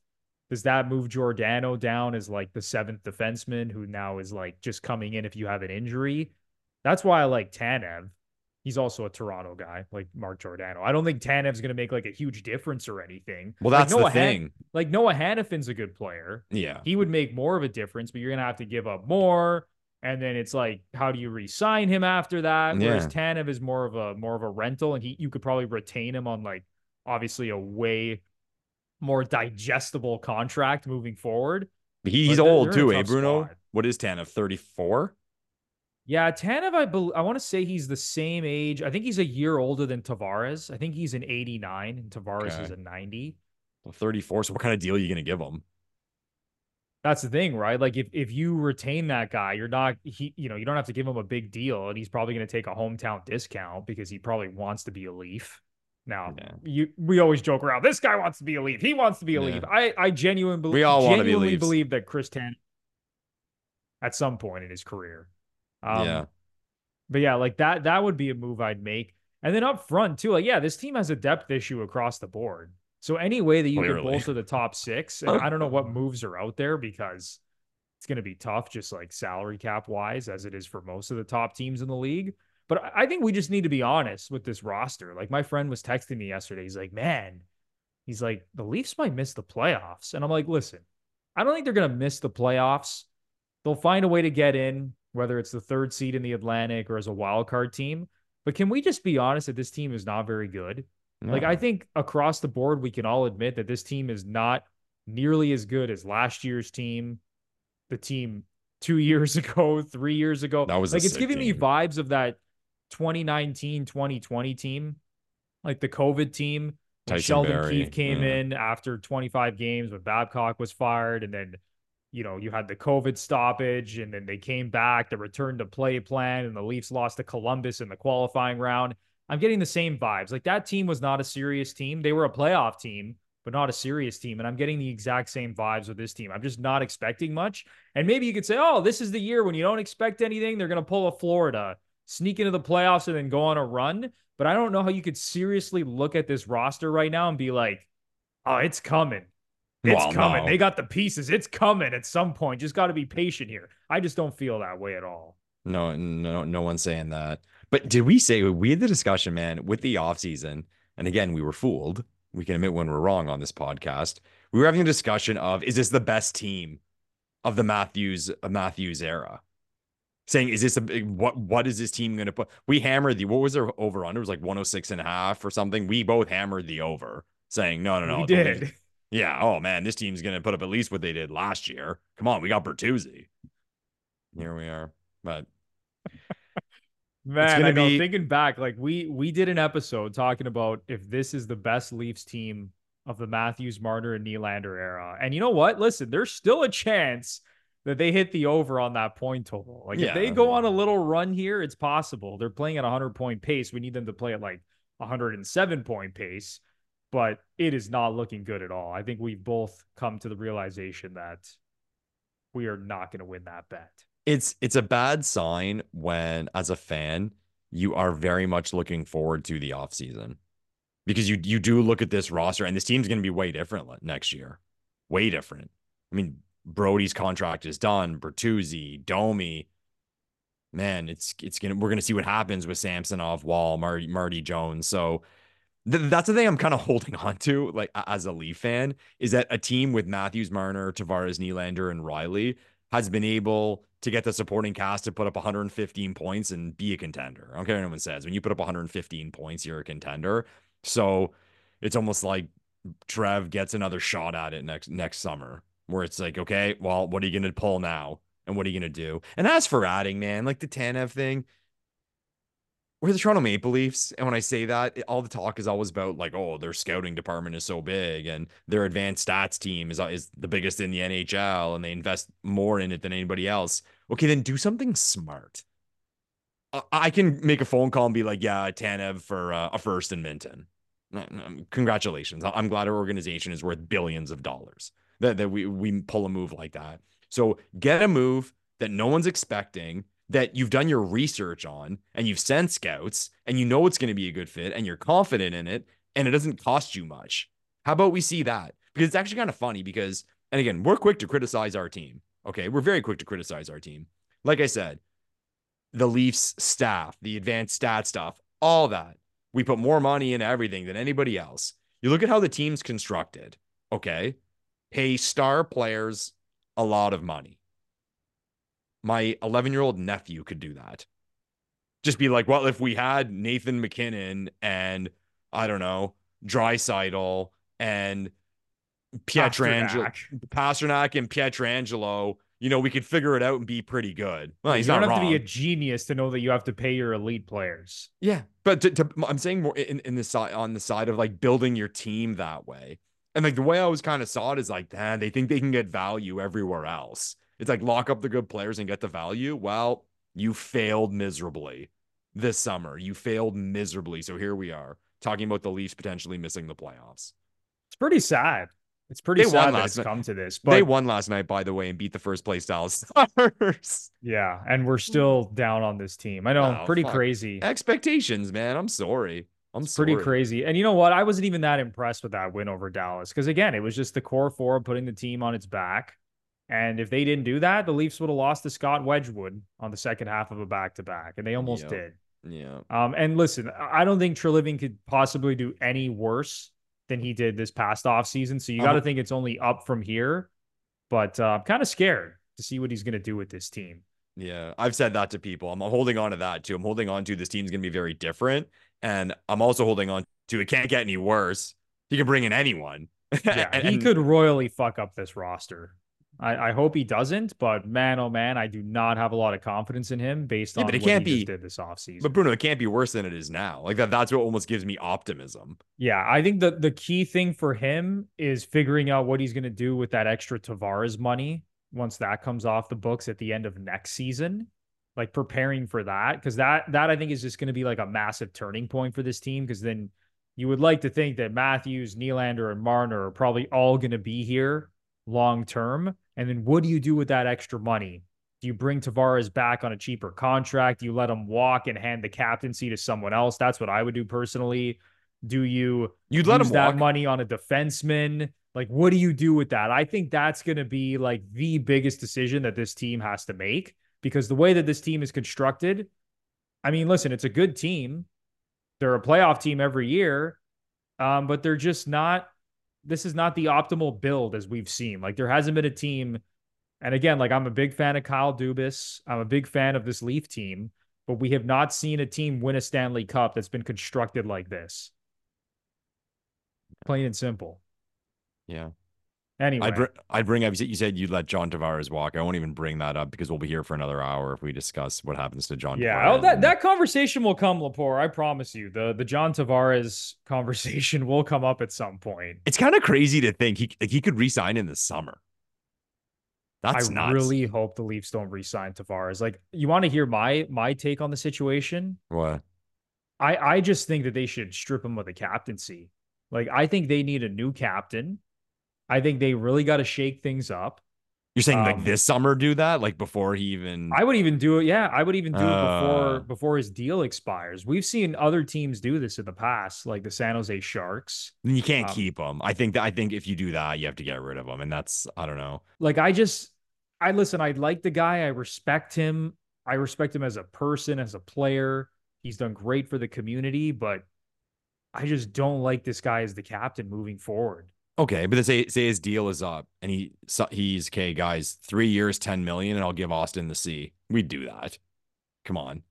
does that move Giordano down as like the seventh defenseman who now is like just coming in if you have an injury? That's why I like Tanev. He's also a Toronto guy, like Mark Giordano. I don't think Tanev's going to make like a huge difference or anything. Well, that's like Noah the thing. Han- like Noah Hanifin's a good player. Yeah, he would make more of a difference, but you're going to have to give up more. And then it's like, how do you re-sign him after that? Whereas yeah. Tanev is more of a more of a rental, and he you could probably retain him on like obviously a way more digestible contract moving forward. He's old too, eh, Bruno? What is Tanev? 34? Yeah, Tanev, I be- I want to say he's the same age. I think he's a year older than Tavares. I think he's an 89 and Tavares okay. is a 90. Well, 34. So what kind of deal are you going to give him? That's the thing, right? Like if if you retain that guy, you're not he you know, you don't have to give him a big deal and he's probably going to take a hometown discount because he probably wants to be a Leaf. Now, yeah. you we always joke around. This guy wants to be a Leaf. He wants to be a yeah. Leaf. I I genuinely believe we all genuinely want to be believe that Chris Tan at some point in his career um, yeah. But yeah, like that that would be a move I'd make. And then up front too, like yeah, this team has a depth issue across the board. So any way that you Clearly. can bolster the top six, and I don't know what moves are out there because it's going to be tough, just like salary cap wise, as it is for most of the top teams in the league. But I think we just need to be honest with this roster. Like my friend was texting me yesterday. He's like, man, he's like, the Leafs might miss the playoffs. And I'm like, listen, I don't think they're going to miss the playoffs they'll find a way to get in, whether it's the third seed in the Atlantic or as a wild card team. But can we just be honest that this team is not very good? No. Like I think across the board, we can all admit that this team is not nearly as good as last year's team, the team two years ago, three years ago. That was like it's giving team. me vibes of that 2019 2020 team, like the COVID team. When Sheldon Berry. Keefe came yeah. in after 25 games when Babcock was fired, and then you know you had the COVID stoppage, and then they came back, the return to play plan, and the Leafs lost to Columbus in the qualifying round. I'm getting the same vibes. Like that team was not a serious team. They were a playoff team, but not a serious team. And I'm getting the exact same vibes with this team. I'm just not expecting much. And maybe you could say, oh, this is the year when you don't expect anything. They're going to pull a Florida sneak into the playoffs and then go on a run. But I don't know how you could seriously look at this roster right now and be like, oh, it's coming. It's well, coming. No. They got the pieces. It's coming at some point. Just got to be patient here. I just don't feel that way at all. No, no, no one's saying that. But did we say we had the discussion, man, with the offseason? And again, we were fooled. We can admit when we're wrong on this podcast. We were having a discussion of is this the best team of the Matthews uh, Matthews era? saying, is this a what what is this team gonna put? We hammered the what was their over under? It was like 106 and a half or something. We both hammered the over, saying, no, no, no. We did. Yeah. Oh man, this team's gonna put up at least what they did last year. Come on, we got Bertuzzi. Here we are. But man, I know be... thinking back, like we we did an episode talking about if this is the best Leafs team of the Matthews, Marner, and Nylander era. And you know what? Listen, there's still a chance that they hit the over on that point total. Like yeah, if they go on a little run here, it's possible. They're playing at a 100 point pace. We need them to play at like 107 point pace, but it is not looking good at all. I think we've both come to the realization that we are not going to win that bet. It's it's a bad sign when as a fan you are very much looking forward to the offseason. Because you you do look at this roster and this team's going to be way different next year. Way different. I mean, Brodie's contract is done. Bertuzzi, Domi. Man, it's it's gonna we're gonna see what happens with Samsonov, Woll, Marty, Marty Jones. So that's the thing I'm kind of holding on to, like as a Leaf fan, is that a team with Matthews, Marner, Tavares, Nylander, and Rielly has been able to get the supporting cast to put up 115 points and be a contender. I don't care what anyone says. When you put up 115 points, you're a contender. So it's almost like Trev gets another shot at it next next summer where it's like, okay, well, what are you to pull now? And what are you to do? And as for adding, man, like the Tanev thing, we're the Toronto Maple Leafs. And when I say that, all the talk is always about like, oh, their scouting department is so big and their advanced stats team is, is the biggest in the NHL and they invest more in it than anybody else. Okay, then do something smart. I can make a phone call and be like, yeah, Tanev for uh, a first in Minten. Congratulations. I'm glad our organization is worth billions of dollars that, that we, we pull a move like that. So get a move that no one's expecting, that you've done your research on, and you've sent scouts, and you know it's going to be a good fit, and you're confident in it, and it doesn't cost you much. How about we see that? Because it's actually kind of funny because, and again, we're quick to criticize our team. Okay. We're very quick to criticize our team. Like I said, the Leafs staff, the advanced stat stuff, all that. We put more money in everything than anybody else. You look at how the team's constructed. Okay pay star players a lot of money. My 11 year old nephew could do that. Just be like, well, if we had Nathan MacKinnon and I don't know, Draisaitl and Pietrangelo, Pastrnak and Pietrangelo, you know, we could figure it out and be pretty good. Well, he's you don't have wrong. to be a genius to know that you have to pay your elite players. Yeah, but to, to, I'm saying more in, in the side on the side of like building your team that way. And like the way I was kind of saw it is like, man, they think they can get value everywhere else. It's like lock up the good players and get the value. Well, you failed miserably this summer. You failed miserably. So here we are talking about the Leafs potentially missing the playoffs. It's pretty sad. It's pretty they sad that it's night. come to this. But they won last night, by the way, and beat the first place Dallas Stars. Yeah, and we're still down on this team. I know, oh, pretty fuck. crazy expectations, man. I'm sorry. I'm pretty crazy. And you know what? I wasn't even that impressed with that win over Dallas because again, it was just the core four putting the team on its back. And if they didn't do that, the Leafs would have lost to Scott Wedgewood on the second half of a back to back, and they almost yep. did. Yeah. Um. And listen, I don't think Treliving could possibly do any worse than he did this past off season. So you got to think it's only up from here. But uh, I'm kind of scared. to see what he's going to do with this team. Yeah, I've said that to people. I'm holding on to that too. I'm holding on to this team's going to be very different. And I'm also holding on to it can't get any worse. He can bring in anyone. Yeah, and, he could royally fuck up this roster. I, I hope he doesn't, but man, oh man, I do not have a lot of confidence in him based Yeah, on but it what can't he be- just did this offseason. But Bruno, it can't be worse than it is now. Like that. That's what almost gives me optimism. Yeah, I think the the key thing for him is figuring out what he's going to do with that extra Tavares money once that comes off the books at the end of next season. Like preparing for that because that that I think is just going to be like a massive turning point for this team because then you would like to think that Matthews, Nylander, and Marner are probably all going to be here long term. And then what do you do with that extra money? Do you bring Tavares back on a cheaper contract? Do you let him walk and hand the captaincy to someone else? That's what I would do personally. Do you You'd let him that walk. money on a defenseman? Like, what do you do with that? I think that's going to be like the biggest decision that this team has to make because the way that this team is constructed, I mean, listen, it's a good team. They're a playoff team every year, um, but they're just not. This is not the optimal build as we've seen. Like, there hasn't been a team. And again, like, I'm a big fan of Kyle Dubas. I'm a big fan of this Leaf team, but we have not seen a team win a Stanley Cup that's been constructed like this. Plain and simple. Yeah. Anyway, I'd, br- I'd bring up, you said- you said you'd let John Tavares walk. I won't even bring that up because we'll be here for another hour if we discuss what happens to John yeah, oh, that that conversation will come, Lepore. I promise you. The the John Tavares conversation will come up at some point. it's kind of crazy to think he, like, he could resign in the summer. That's I nuts. really hope the Leafs don't re-sign Tavares. Like, you want to hear my my take on the situation? What? I I just think that they should strip him of the captaincy. Like, I think they need a new captain. I think they really got to shake things up. You're saying Um, like this summer do that? Like before he even. I would even do it. Yeah, I would even do it Uh. before before his deal expires. We've seen other teams do this in the past, like the San Jose Sharks. then you can't um, keep them. I think that I think if you do that, you have to get rid of them, and that's I don't know. Like I just, I listen. I like the guy. I respect him. I respect him as a person, as a player. He's done great for the community, but I just don't like this guy as the captain moving forward. Okay, but then say say his deal is up, and he he's okay, guys. Three years, ten million, and I'll give Austin the C. We'd do that. Come on.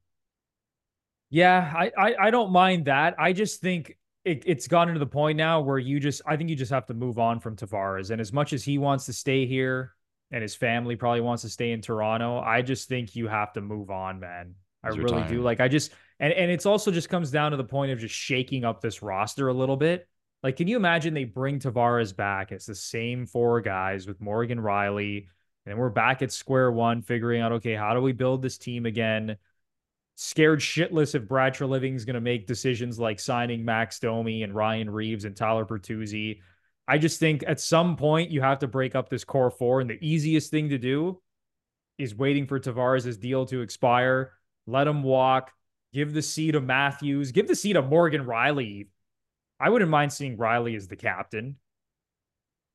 Yeah, I, I I don't mind that. I just think it, it's gotten to the point now where you just I think you just have to move on from Tavares. And as much as he wants to stay here and his family probably wants to stay in Toronto, I just think you have to move on, man. I really do. Like I just and and it's also just comes down to the point of just shaking up this roster a little bit. Like, can you imagine they bring Tavares back? It's the same four guys with Morgan Rielly, and we're back at square one, figuring out okay, how do we build this team again? scared shitless if Brad Treliving's going to make decisions like signing Max Domi and Ryan Reaves and Tyler Bertuzzi. I just think at some point you have to break up this core four, and the easiest thing to do is waiting for Tavares' deal to expire. Let him walk. Give the seat to Matthews. Give the seat to Morgan Rielly. I wouldn't mind seeing Rielly as the captain.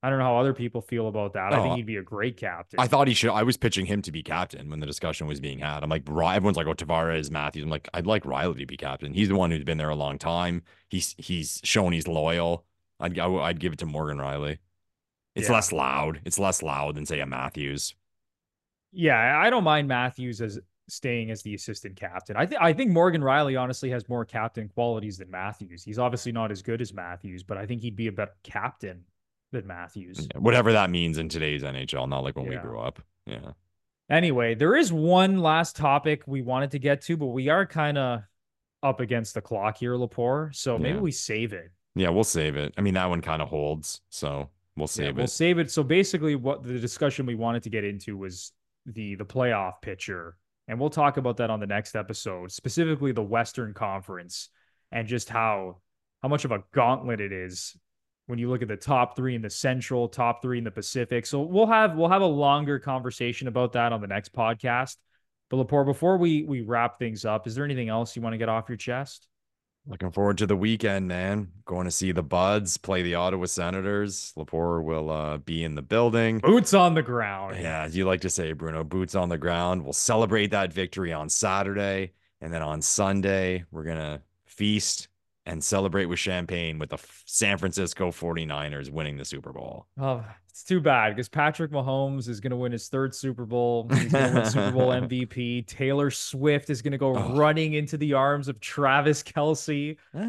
I don't know how other people feel about that. I Oh, think he'd be a great captain. I thought he should. I was pitching him to be captain when the discussion was being had. I'm like, everyone's like, oh, Tavares, Matthews. I'm like, I'd like Rielly to be captain. He's the one who's been there a long time. He's he's shown he's loyal. I'd I would- I'd give it to Morgan Rielly. It's Yeah. less loud. It's less loud than say a Matthews. Yeah, I don't mind Matthews as staying as the assistant captain. I think I think Morgan Rielly honestly has more captain qualities than Matthews. He's obviously not as good as Matthews, but I think he'd be a better captain than Matthews. Yeah, Whatever that means in today's NHL, not like when we grew up. Yeah. Anyway, there is one last topic we wanted to get to, but we are kind of up against the clock here, Lepore. So maybe Yeah. we save it. Yeah, we'll save it. I mean, that one kind of holds, so we'll Yeah, save we'll it. save it. So basically, what the discussion we wanted to get into was the the playoff picture, and we'll talk about that on the next episode, specifically the Western Conference and just how how much of a gauntlet it is when you look at the top three in the Central, top three in the Pacific. So we'll have we'll have a longer conversation about that on the next podcast. But Lepore, before we we wrap things up, is there anything else you want to get off your chest? Looking forward to the weekend, man. Going to see the Buds play the Ottawa Senators. Lepore will uh, be in the building. Boots on the ground. Yeah, as you like to say, Bruno, boots on the ground. We'll celebrate that victory on Saturday. And then on Sunday, we're going to feast and celebrate with champagne with the San Francisco 49ers winning the Super Bowl. Oh, it's too bad because Patrick Mahomes is going to win his third Super Bowl. He's going to win Super Bowl MVP. Taylor Swift is going to go oh. running into the arms of Travis Kelce ah.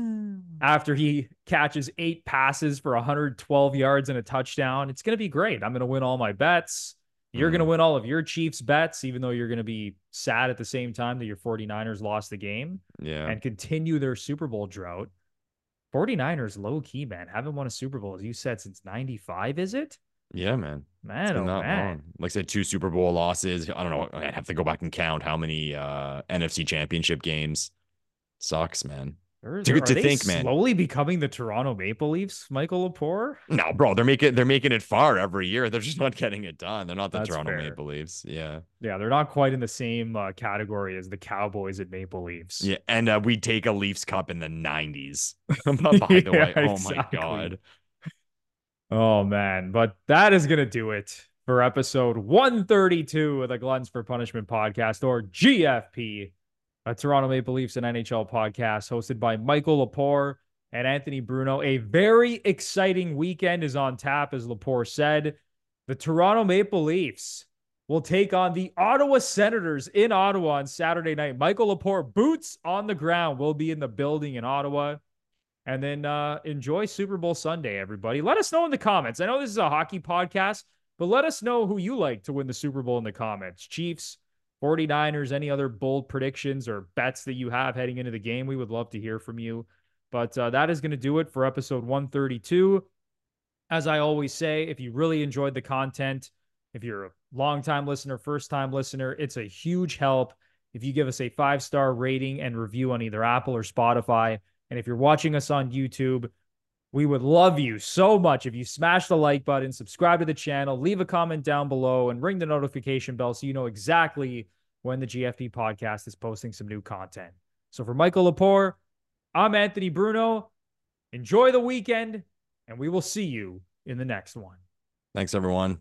after he catches eight passes for 112 yards and a touchdown. It's going to be great. I'm going to win all my bets. You're mm. going to win all of your Chiefs bets, even though you're going to be sad at the same time that your 49ers lost the game. Yeah. And continue their Super Bowl drought. 49ers low key, man. Haven't won a Super Bowl, as you said, since 95, is it? Yeah, man. Man, oh, man. Long. Like I said, two Super Bowl losses. I don't know. I'd have to go back and count how many uh, NFC championship games. Sucks, man. Are, to, to think, man. Slowly becoming the Toronto Maple Leafs, Michael Lepore. No, bro, they're making they're making it far every year. They're just not getting it done. They're not the That's Toronto fair. Maple Leafs. Yeah, yeah, they're not quite in the same uh, category as the Cowboys at Maple Leafs. Yeah, and uh, we take a Leafs Cup in the '90s. By the yeah, way, oh exactly. my god. Oh man, but that is gonna do it for episode 132 of the Gluttons for Punishment podcast or GFP a Toronto Maple Leafs and NHL podcast hosted by Michael Lepore and Anthony Bruno. A very exciting weekend is on tap, as Lepore said. The Toronto Maple Leafs will take on the Ottawa Senators in Ottawa on Saturday night. Michael Lepore, boots on the ground, will be in the building in Ottawa. And then uh, enjoy Super Bowl Sunday, everybody. Let us know in the comments. I know this is a hockey podcast, but let us know who you like to win the Super Bowl in the comments. Chiefs, 49ers, any other bold predictions or bets that you have heading into the game, we would love to hear from you. But uh, that is going to do it for episode 132. As I always say, if you really enjoyed the content, if you're a long-time listener, first-time listener, it's a huge help if you give us a five-star rating and review on either Apple or Spotify. And if you're watching us on YouTube, we would love you so much if you smash the like button, subscribe to the channel, leave a comment down below, and ring the notification bell so you know exactly when the GFP podcast is posting some new content. So for Michael Lepore, I'm Anthony Bruno. Enjoy the weekend, and we will see you in the next one. Thanks, everyone.